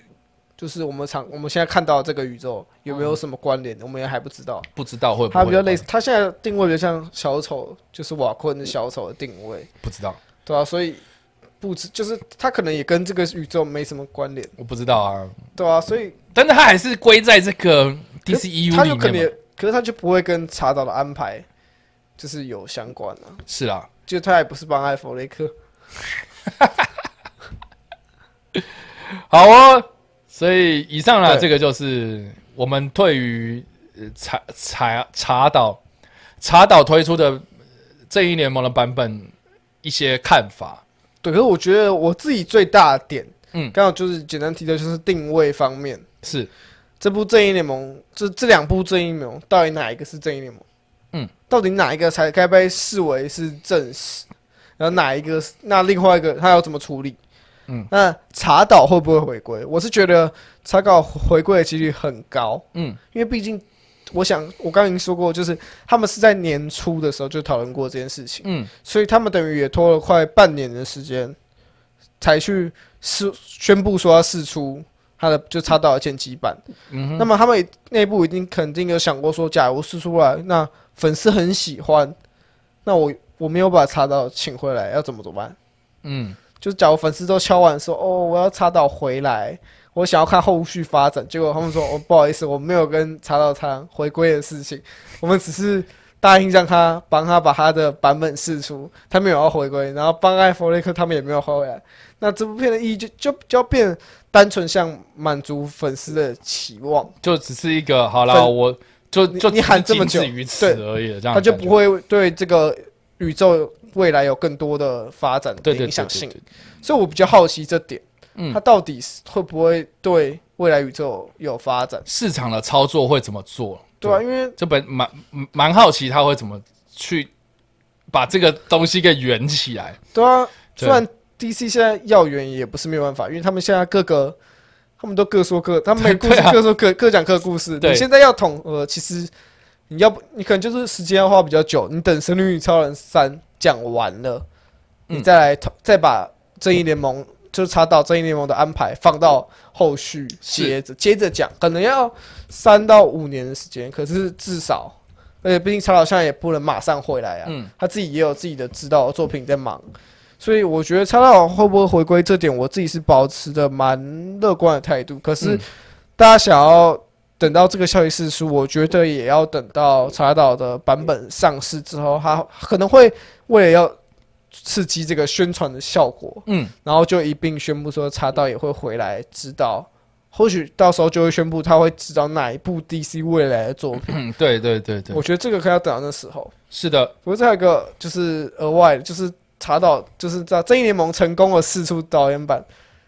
就是我们常我们现在看到这个宇宙有没有什么关联，我们也还不知道。不知道会不会它比较类似，它现在定位比较像小丑，就是瓦昆的小丑的定位，不知道，对啊，所以不知就是它可能也跟这个宇宙没什么关联，我不知道啊。对啊，所以但是它还是归在这个 DCEU 它里面嘛。有可能，可是它就不会跟查岛的安排就是有相关啊，是啊。就他也不是帮艾弗雷克，好哦，所以以上呢，这个就是我们对于呃查查查岛查岛推出的呃正义联盟的版本一些看法。对，可是我觉得我自己最大的点，嗯刚好就是简单提的就是定位方面。是这部正义联盟，这这两部正义联盟，到底哪一个是正义联盟？嗯，到底哪一个才该被视为是正史？然后哪一个是？那另外一个他要怎么处理？嗯，那查岛会不会回归？我是觉得查岛回归的几率很高，嗯。因为毕竟我想我刚刚已经说过，就是他们是在年初的时候就讨论过这件事情，嗯。所以他们等于也拖了快半年的时间，才去试宣布说要试出他的就插到的剪辑版。嗯那么他们内部已经肯定有想过说，假如试出来，那粉丝很喜欢，那我我没有把插到请回来，要怎么怎么办？嗯就是假如粉丝都敲完说，哦，我要插导回来，我想要看后续发展，结果他们说，哦，不好意思，我没有跟插到他回归的事情，我们只是答应让他帮他把他的版本试出，他没有要回归，然后帮艾弗雷克他们也没有回来，那这部片的意义就就就要变单纯像满足粉丝的期望，就只是一个好啦，我就就你喊这么久于此对而已，这样他就不会对这个宇宙未来有更多的发展的影响性所以我比较好奇这点，嗯它到底是会不会对未来宇宙有发展？市场的操作会怎么做？对啊，因为这本蛮蛮好奇他会怎么去把这个东西给圆起来。对啊，对虽然 DC 现在要圆也不是没有办法，因为他们现在各个他们都各说各，他们每个故事各说各，各讲各故事。对你现在要统合，其实你要不你可能就是时间要花比较久，你等《神女与超人三》讲完了，嗯你再来统再把正义联盟。就是查到正义联盟的安排放到后续接着接着讲，可能要三到五年的时间，可是至少，而且毕竟查老现在也不能马上回来啊，嗯，他自己也有自己的指导作品在忙，所以我觉得查导会不会回归这点，我自己是保持的蛮乐观的态度。可是嗯大家想要等到这个消息释出，我觉得也要等到查导的版本上市之后，他可能会为了要刺激这个宣传的效果，嗯，然后就一并宣布说查导也会回来指导。或许到时候就会宣布他会指导哪一部 DC 未来的作品，嗯，对对对对我，觉得这个可以要等到那时候。是的，不过这还有一个就是额外的，就是查到就是在正义联盟成功的试出导演版，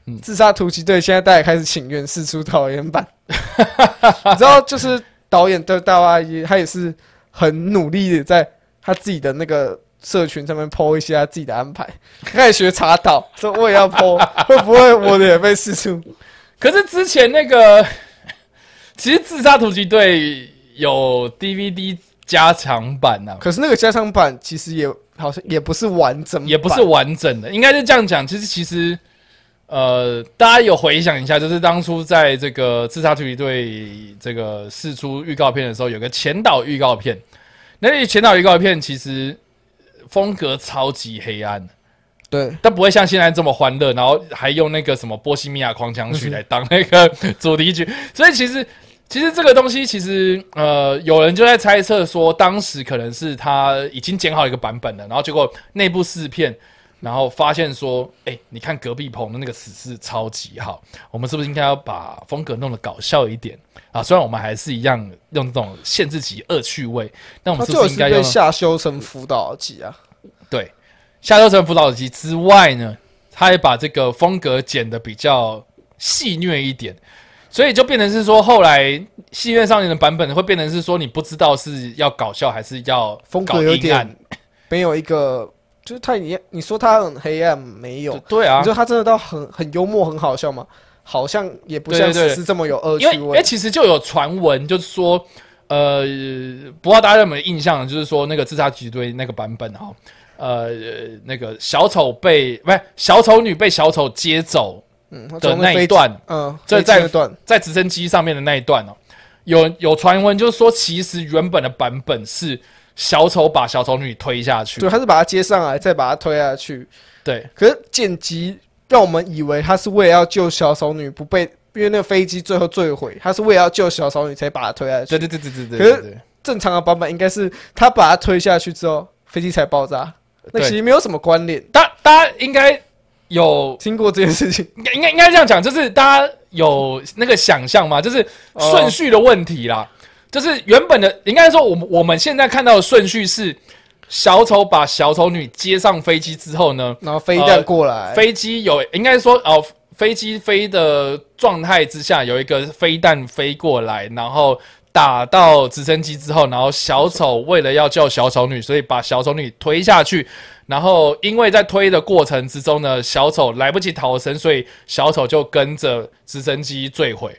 嗯自杀突击队现在大家也开始请愿试出导演版。你知道，就是导演的大阿姨，她也是很努力的在他自己的那个社群上面 PO 一些他自己的安排，开始学查导，说我也要 PO，会不会我的也被试出？可是之前那个，其实自杀突击队有 DVD 加强版呐、啊，可是那个加长版其实也好像也不是完整，也不是完整的，应该是这样讲。其实其实，呃，大家有回想一下，就是当初在这个自杀突击队这个试出预告片的时候，有个前导预告片，那个前导预告片其实风格超级黑暗。对。但不会像现在这么欢乐，然后还用那个什么波西米亚狂想曲来当那个主题曲，所以其实其实这个东西其实呃，有人就在猜测说，当时可能是他已经剪好一个版本了，然后结果内部试片，然后发现说，哎、你看隔壁棚的那个死侍超级好，我们是不是应该要把风格弄得搞笑一点啊？虽然我们还是一样用这种限制级恶趣味，但我们是不是应该用下修成辅导级啊？对，下修成辅导机之外呢，他也把这个风格剪得比较戏谑一点，所以就变成是说，后来戏院少年的版本会变成是说，你不知道是要搞笑还是要风搞格有点阴暗。没有一个，就是他你你说他很黑暗没有？对啊你，说他真的到很很幽默很好笑吗？好像也不像对对对史诗这么有恶趣味。因为其实就有传闻，就是说，呃，不知道大家有没有印象，就是说那个自杀集队那个版本哈，呃，那个小丑被不是小丑女被小丑接走嗯，的从，那一段，嗯，在那段，在直升机上面的那一段哦，有有传闻就是说，其实原本的版本是小丑把小丑女推下去对，，他是把她接上来，再把她推下去。对可是剪辑让我们以为他是为了要救小丑女不被，因为那个飞机最后坠毁，他是为了要救小丑女才把她推下去。对对对对对对可是正常的版本应该是他把她推下去之后，飞机才爆炸。那其实没有什么关联。大大家应该有听过这件事情，应该应该应该这样讲，就是大家有那个想象吗？就是顺序的问题啦。就是原本的，应该说我们我们现在看到的顺序是，小丑把小丑女接上飞机之后呢，然后飞弹过来，飞机有应该说哦，飞机飞的状态之下有一个飞弹飞过来，然后打到直升机之后，然后小丑为了要救小丑女，所以把小丑女推下去。然后因为在推的过程之中呢，小丑来不及逃生，所以小丑就跟着直升机坠毁。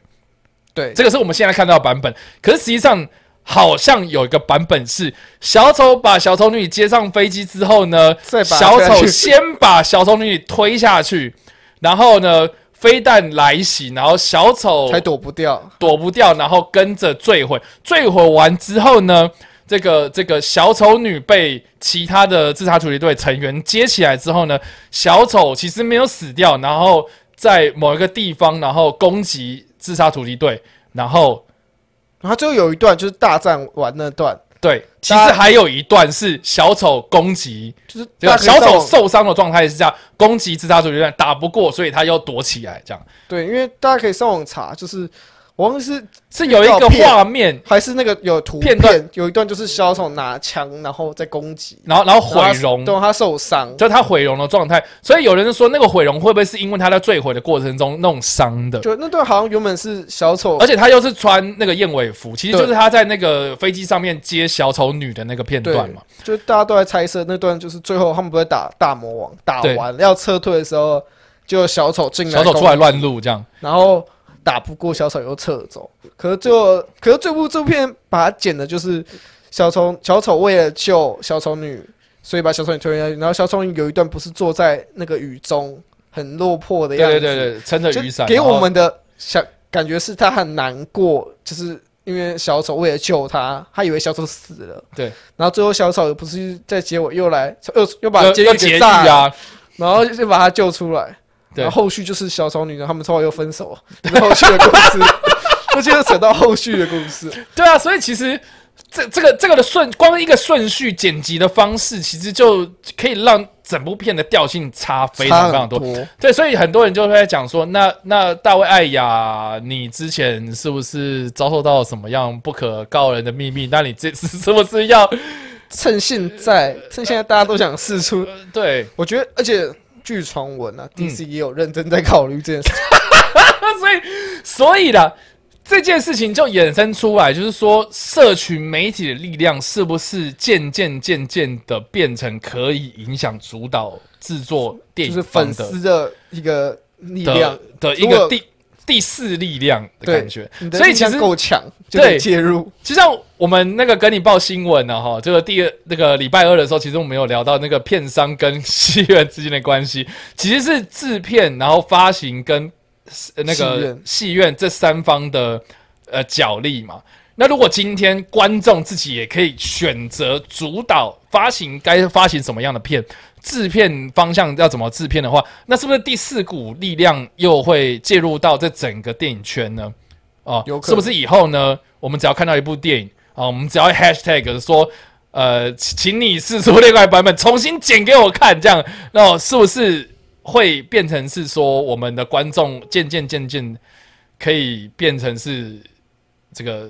对，这个是我们现在看到的版本。可是实际上，好像有一个版本是小丑把小丑女接上飞机之后呢，小丑先把小丑女推下去，然后呢，飞弹来袭，然后小丑才躲不掉。躲不掉，然后跟着坠毁。坠毁完之后呢，这个这个小丑女被其他的自杀突击队成员接起来之后呢，小丑其实没有死掉，然后在某一个地方，然后攻击自杀突击队，然后然后最后有一段就是大战完那段，对，其大家实还有一段是小丑攻击，就是这个家可以小丑网受伤的状态是这样，攻击自杀突击队打不过，所以他又躲起来，这样。对，因为大家可以上网查，就是我忘记是是有一个画面，还是那个有图片段。有一段就是小丑拿枪然后再攻击，然后然后毁容，对他受伤，就他毁容的状态，所以有人就说那个毁容会不会是因为他在坠毁的过程中弄伤的？就那段好像原本是小丑而且他又是穿那个燕尾服，其实就是他在那个飞机上面接小丑女的那个片段嘛。就大家都在猜测那段就是最后他们不会打大魔王，打完要撤退的时候，就小丑进来，小丑出来乱，录这样，然后打不过小丑又撤走。可是最后，可是这部这部片把它剪的就是小丑小丑为了救小丑女，所以把小丑女推下去，然后小丑女有一段不是坐在那个雨中很落魄的样子，对对对，撑着就雨伞，给我们的想感觉是他很难过，就是因为小丑为了救他，他以为小丑死了，对，然后最后小丑不是在结尾又来又又把又监狱给炸了，啊，然后就把他救出来，对然后后续就是小丑女，他们后来又分手，就是后续的故事，这就扯到后续的故事，对啊，所以其实这这个这个的顺，光一个顺序剪辑的方式，其实就可以让整部片的调性差非常非常多。差很多。对，所以很多人就会在讲说，那那大卫艾雅，你之前是不是遭受到什么样不可告人的秘密？那你这次是不是要趁现在，趁现在大家都想试出，呃对？我觉得，而且据传闻啊嗯，DC 也有认真在考虑这件事。那 所以所以啦，这件事情就衍生出来，就是说，社群媒体的力量是不是渐渐渐渐的变成可以影响主导制作电就是影粉丝的一个力量的，的一个第第四力量的感觉。所以其实够强，对介入。就像我们那个跟你报新闻呢，哈，这个第二那个礼拜二的时候，其实我们有聊到那个片商跟戏院之间的关系，其实是制片，然后发行跟呃那个戏院这三方的呃角力嘛。那如果今天观众自己也可以选择主导发行该发行什么样的片，制片方向要怎么制片的话，那是不是第四股力量又会介入到这整个电影圈呢？哦，有可能是不是以后呢？我们只要看到一部电影啊，我们只要 hashtag 说，呃，请你试出另外版本重新剪给我看，这样，那是不是会变成是说，我们的观众渐渐渐渐可以变成是这个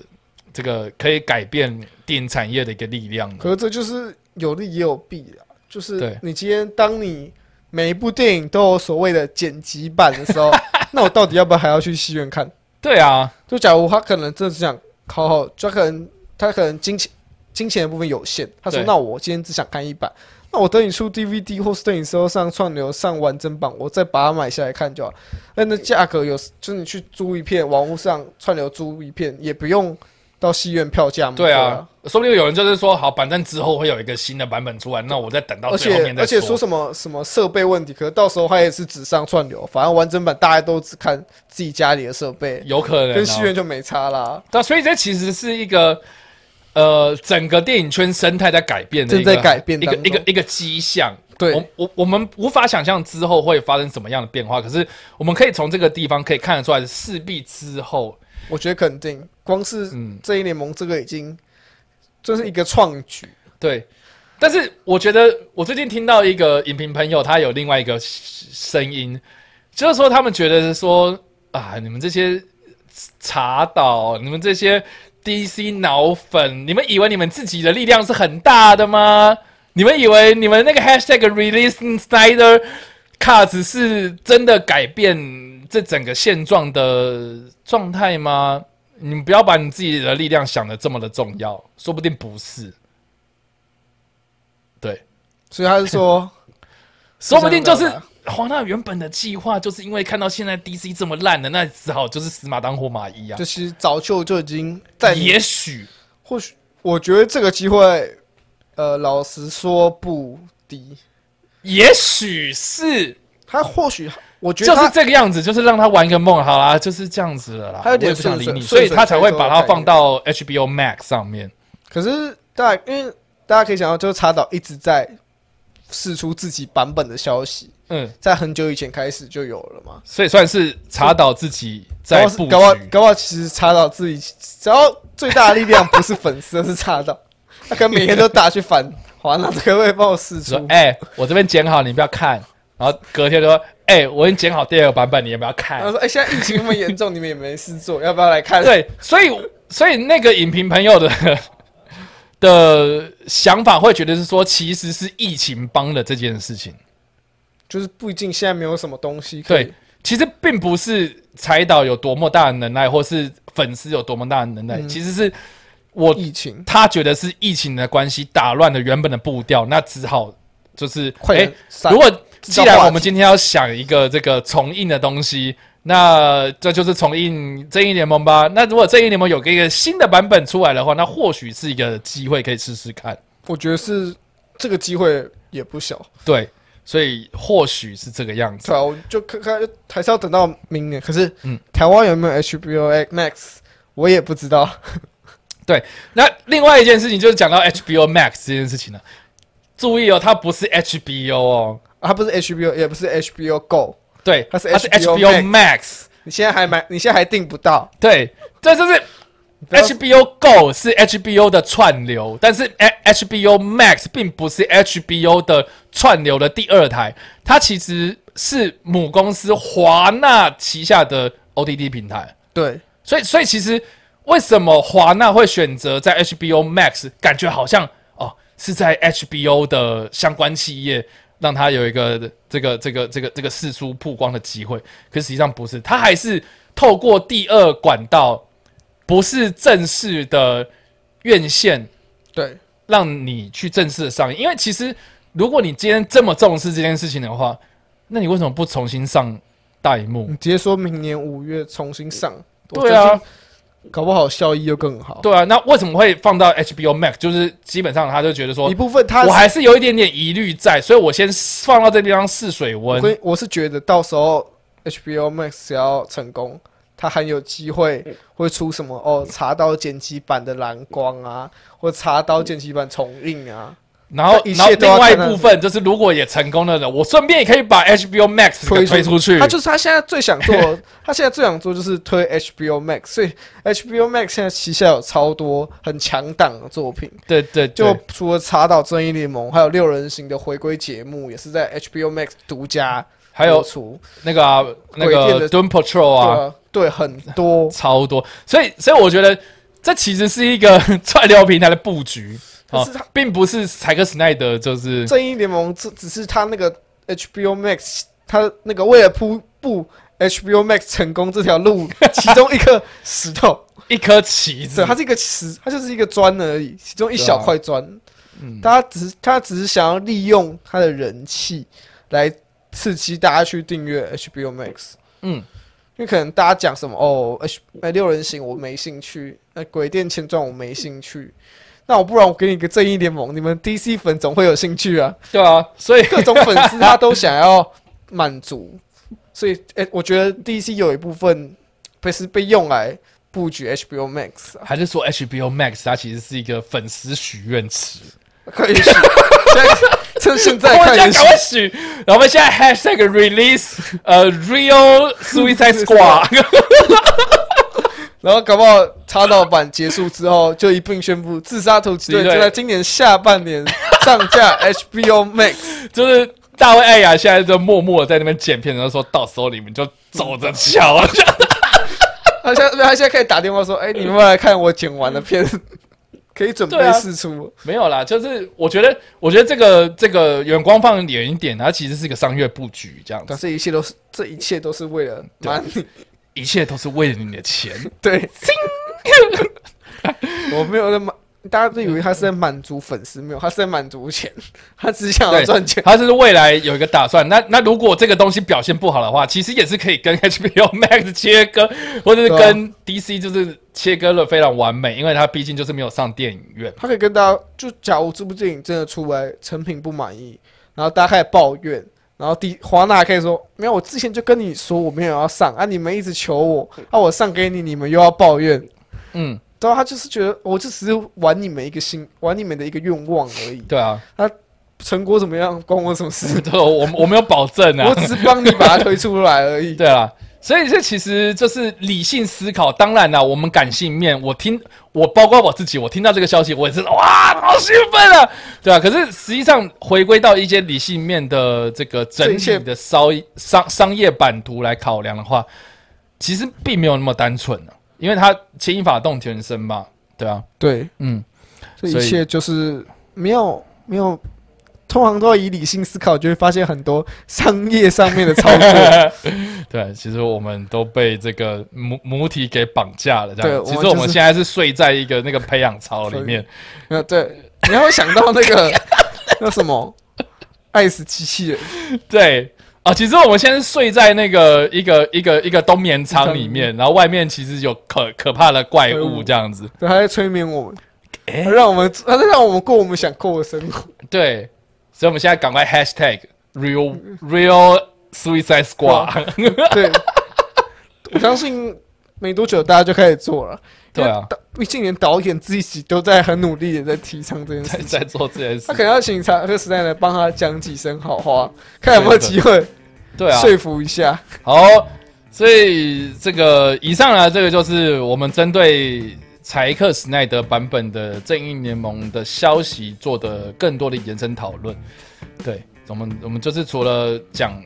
这个可以改变电影产业的一个力量呢？可是这就是有利也有弊的，就是你今天当你每一部电影都有所谓的剪辑版的时候，那我到底要不要还要去戏院看？对啊，就假如他可能真的是想考好，就可能他可能金钱金钱的部分有限，他说那我今天只想看一版，那我等你出 DVD 或是等你之后上串流上完整版，我再把它买下来看就好。那那价格有，就是你去租一片，网络上串流租一片，也不用到戏院票价嘛。对啊，说不定有人就是说，好，反正之后会有一个新的版本出来，那我再等到而最后面再且而且说什么什么设备问题，可是到时候它也是纸上串流，反正完整版大家都只看自己家里的设备，有可能、跟戏哦。院就没差啦。对啊，所以这其实是一个呃，整个电影圈生态在改变的正在改变一个一个一个迹象。对我我我们无法想象之后会发生什么样的变化，可是我们可以从这个地方可以看得出来，势必之后，我觉得肯定，光是嗯，这一联盟这个已经这是一个创举。对。但是我觉得，我最近听到一个影评朋友，他有另外一个声音，就是说他们觉得是说啊，你们这些茶岛，你们这些 DC 脑粉，你们以为你们自己的力量是很大的吗？你们以为你们那个 hashtag release Snyder Cut 是真的改变这整个现状的状态吗？你们不要把你自己的力量想的这么的重要，说不定不是。对，所以他是说，说不定就是华纳原本的计划，就是因为看到现在 DC 这么烂的，那只好就是死马当活马医啊就。其实早就就已经在也许或许我觉得这个机会，呃，老实说不低。也许是，他或许，我觉得就是这个样子，就是让他玩一个梦，好啦，就是这样子了啦。他有点我也不想理你，所以他才会把它放到 HBO Max 上面。可是大家因为大家可以想到，就是查导一直在试出自己版本的消息，嗯，在很久以前开始就有了嘛。所以算是查导自己在布搞不好搞不好局。搞不其实查导自己，只要最大的力量不是粉丝，而是查导，他可能每天都打去反 华纳，这个会帮我试出，。说哎、我这边剪好，你不要看。然后隔天就说，哎、我已经剪好第二个版本，你要不要看他？说：“哎、现在疫情那么严重，你们也没事做，要不要来看？”，对，所以所以那个影评朋友的的想法会觉得是说，其实是疫情帮了这件事情。就是不一定现在没有什么东西可以对，其实并不是财导有多么大的能耐，或是粉丝有多么大的能耐，嗯其实是我疫情他觉得是疫情的关系打乱了原本的步调，那只好就是哎如果既然我们今天要想一个这个重映的东西，那这就是重映正义联盟吧。那如果正义联盟有一个新的版本出来的话，那或许是一个机会，可以试试看。我觉得是这个机会也不小，对，所以或许是这个样子。对啊，我就看看还是要等到明年。可是，嗯嗯，台湾有没有 HBO Max，我也不知道。对那另外一件事情就是讲到 HBO Max 这件事情了。注意哦，它不是 HBO 哦，啊它不是 HBO，也不是 HBO Go，对，它是它是 HBO Max。你现在还买，你现在还订不到。对，这就是 HBO Go 是 HBO 的串流，但是 HBO Max 并不是 HBO 的串流的第二台，它其实是母公司华纳旗下的 OTT 平台。对，所以，所以其实为什么华纳会选择在 HBO Max，感觉好像哦是在 HBO 的相关企业让他有一个这个这个这个这个四出曝光的机会，可实际上不是，他还是透过第二管道，不是正式的院线对，让你去正式的上映。因为其实如果你今天这么重视这件事情的话，那你为什么不重新上大荧幕？你直接说明年五月重新上。对啊搞不好效益又更好。对啊，那为什么会放到 HBO Max？就是基本上他就觉得说一，部分它是我还是有一点点疑虑在，所以我先放到这地方试水我温。我我是觉得到时候 HBO Max 只要成功，它很有机会会出什么哦，茶刀剪辑版的蓝光啊，或茶刀剪辑版重映啊，然后，然后另外一部分就是，如果也成功了的，我顺便也可以把 HBO Max 推推出去。他就是他现在最想做，他现在最想做就是推 HBO Max，所以 HBO Max 现在旗下有超多很强档的作品，对对就，除了查岛正义联盟，还有六人行的回归节目，也是在 HBO Max 独家还有播出，那个啊，那个鬼片的 Doom Patrol 啊，对，很多。超多。所以，所以我觉得这其实是一个 串流平台的布局啊可是它，并不是柴克史奈德就是正义联盟这只是他那个 HBO Max，他那个为了铺布 HBO Max 成功这条路其中一颗石头，一颗棋子。对，。它是一个石，它就是一个砖而已，其中一小块砖。嗯。他只是他只是想要利用他的人气来刺激大家去订阅 HBO Max，嗯，因为可能大家讲什么哦，H 哎六人行我没兴趣，呃鬼店前传我没兴趣，那我不然我给你个正义联盟，你们 DC 粉总会有兴趣啊，对啊，所以 各种粉丝他都想要满足，所以哎、我觉得 DC 有一部分被是被用来布局 HBO Max 啊，还是说 HBO Max 它其实是一个粉丝许愿池，可以许，现在趁现在我开始们现在赶快许，然后我们现在 Hashtag Release 呃 Real Suicide Squad，然后搞不好插到版结束之后，就一并宣布《自杀突击队》对就在今年下半年上架 HBO Max。就是大卫艾雅现在就默默地在那边剪片，然后说到时候你们就走着瞧。他现在他现在可以打电话说：“哎、你们来看我剪完的片，可以准备试出。没有啦，就是我觉得，我觉得这个这个远光放远一点，它其实是一个商业布局，这样子，但这一切都是这一切都是为了 money。一切都是为了你的钱。对，我没有在满，大家都以为他是在满足粉丝，没有，他是在满足钱，他只想要赚钱。它是未来有一个打算。那那如果这个东西表现不好的话，其实也是可以跟 HBO Max 切割，或者是跟 DC 就是切割的非常完美，因为他毕竟就是没有上电影院。他可以跟大家，就假如这部电影真的出来成品不满意，然后大家开始抱怨，然后第华纳可以说没有，我之前就跟你说我没有要上啊，你们一直求我，啊我上给你，你们又要抱怨，嗯，对啊，他就是觉得我就只是玩你们一个心，玩你们的一个愿望而已，对啊，他成果怎么样关我什么事？这个我我没有保证啊我。只是帮你把它推出来而已。对啊，所以这其实就是理性思考。当然啦，我们感性面，我听我包括我自己，我听到这个消息，我也是哇，好兴奋啊，对啊。可是实际上回归到一些理性面的这个整体的商商商业版图来考量的话，其实并没有那么单纯啊，因为它牵一发动全身嘛，对啊，对，嗯，这一切就是没有没有，通常都要以理性思考，就会发现很多商业上面的操作。对，其实我们都被这个母母体给绑架了，这样。其实我们现在是睡在一个那个培养槽里面。呃，对，你还会想到那个 那什么爱死机器人，对啊，其实我们现在睡在那个一个一个一个冬眠舱里面，然后外面其实有可可怕的怪物这样子。对，他在催眠我们，诶让我们，他在让我们过我们想过的生活。对，所以我们现在赶快 hashtag real real suicide squad。对，我相信没多久大家就开始做了。对啊毕竟连导演自己都在很努力的在提倡这件事情。在做这件事他，可能要请查克斯奈来帮他讲几声好话，看有没有机会对啊，说服一下。好，所以这个以上呢，这个就是我们针对柴克史奈德版本的正义联盟的消息做的更多的延伸讨论。对，我们我们就是除了讲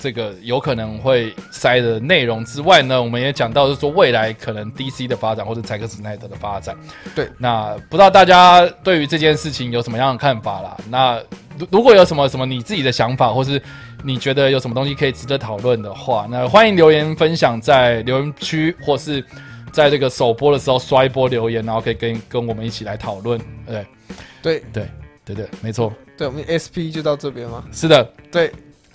这个有可能会塞的内容之外呢，我们也讲到是说未来可能 DC 的发展或者柴克史奈德的发展。对，那不知道大家对于这件事情有什么样的看法啦？那如如果有什么什么你自己的想法，或是你觉得有什么东西可以值得讨论的话，那欢迎留言分享在留言区，或是在这个首播的时候刷一波留言，然后可以跟跟我们一起来讨论。对对对对对，没错，对，我们 SP 就到这边吗。是的。对，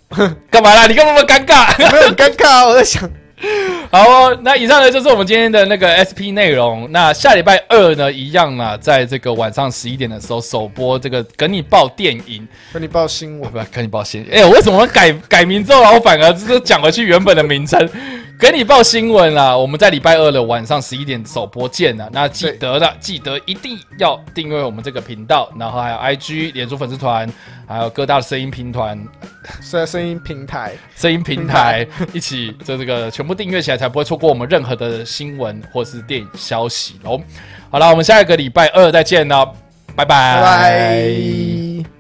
干嘛啦？你干嘛那么尴尬？没有很尴尬啊，我在想，好哦，那以上呢就是我们今天的那个 SP 内容。那下礼拜二呢，一样啊，在这个晚上十一点的时候首播这个《跟你报电影》。跟你报新闻。我不要跟你报新，哎、我为什么改改名之后，然后反而就是讲回去原本的名称？跟你报新闻啦！我们在礼拜二的晚上十一点首播见了。那记得的，记得一定要订阅我们这个频道，然后还有 IG、脸书粉丝团，还有各大的声音平团、是在声音平台，声音平台一起，这这个全部订阅起来，才不会错过我们任何的新闻或是电影消息喽。好了，我们下一个礼拜二再见了，拜拜拜拜。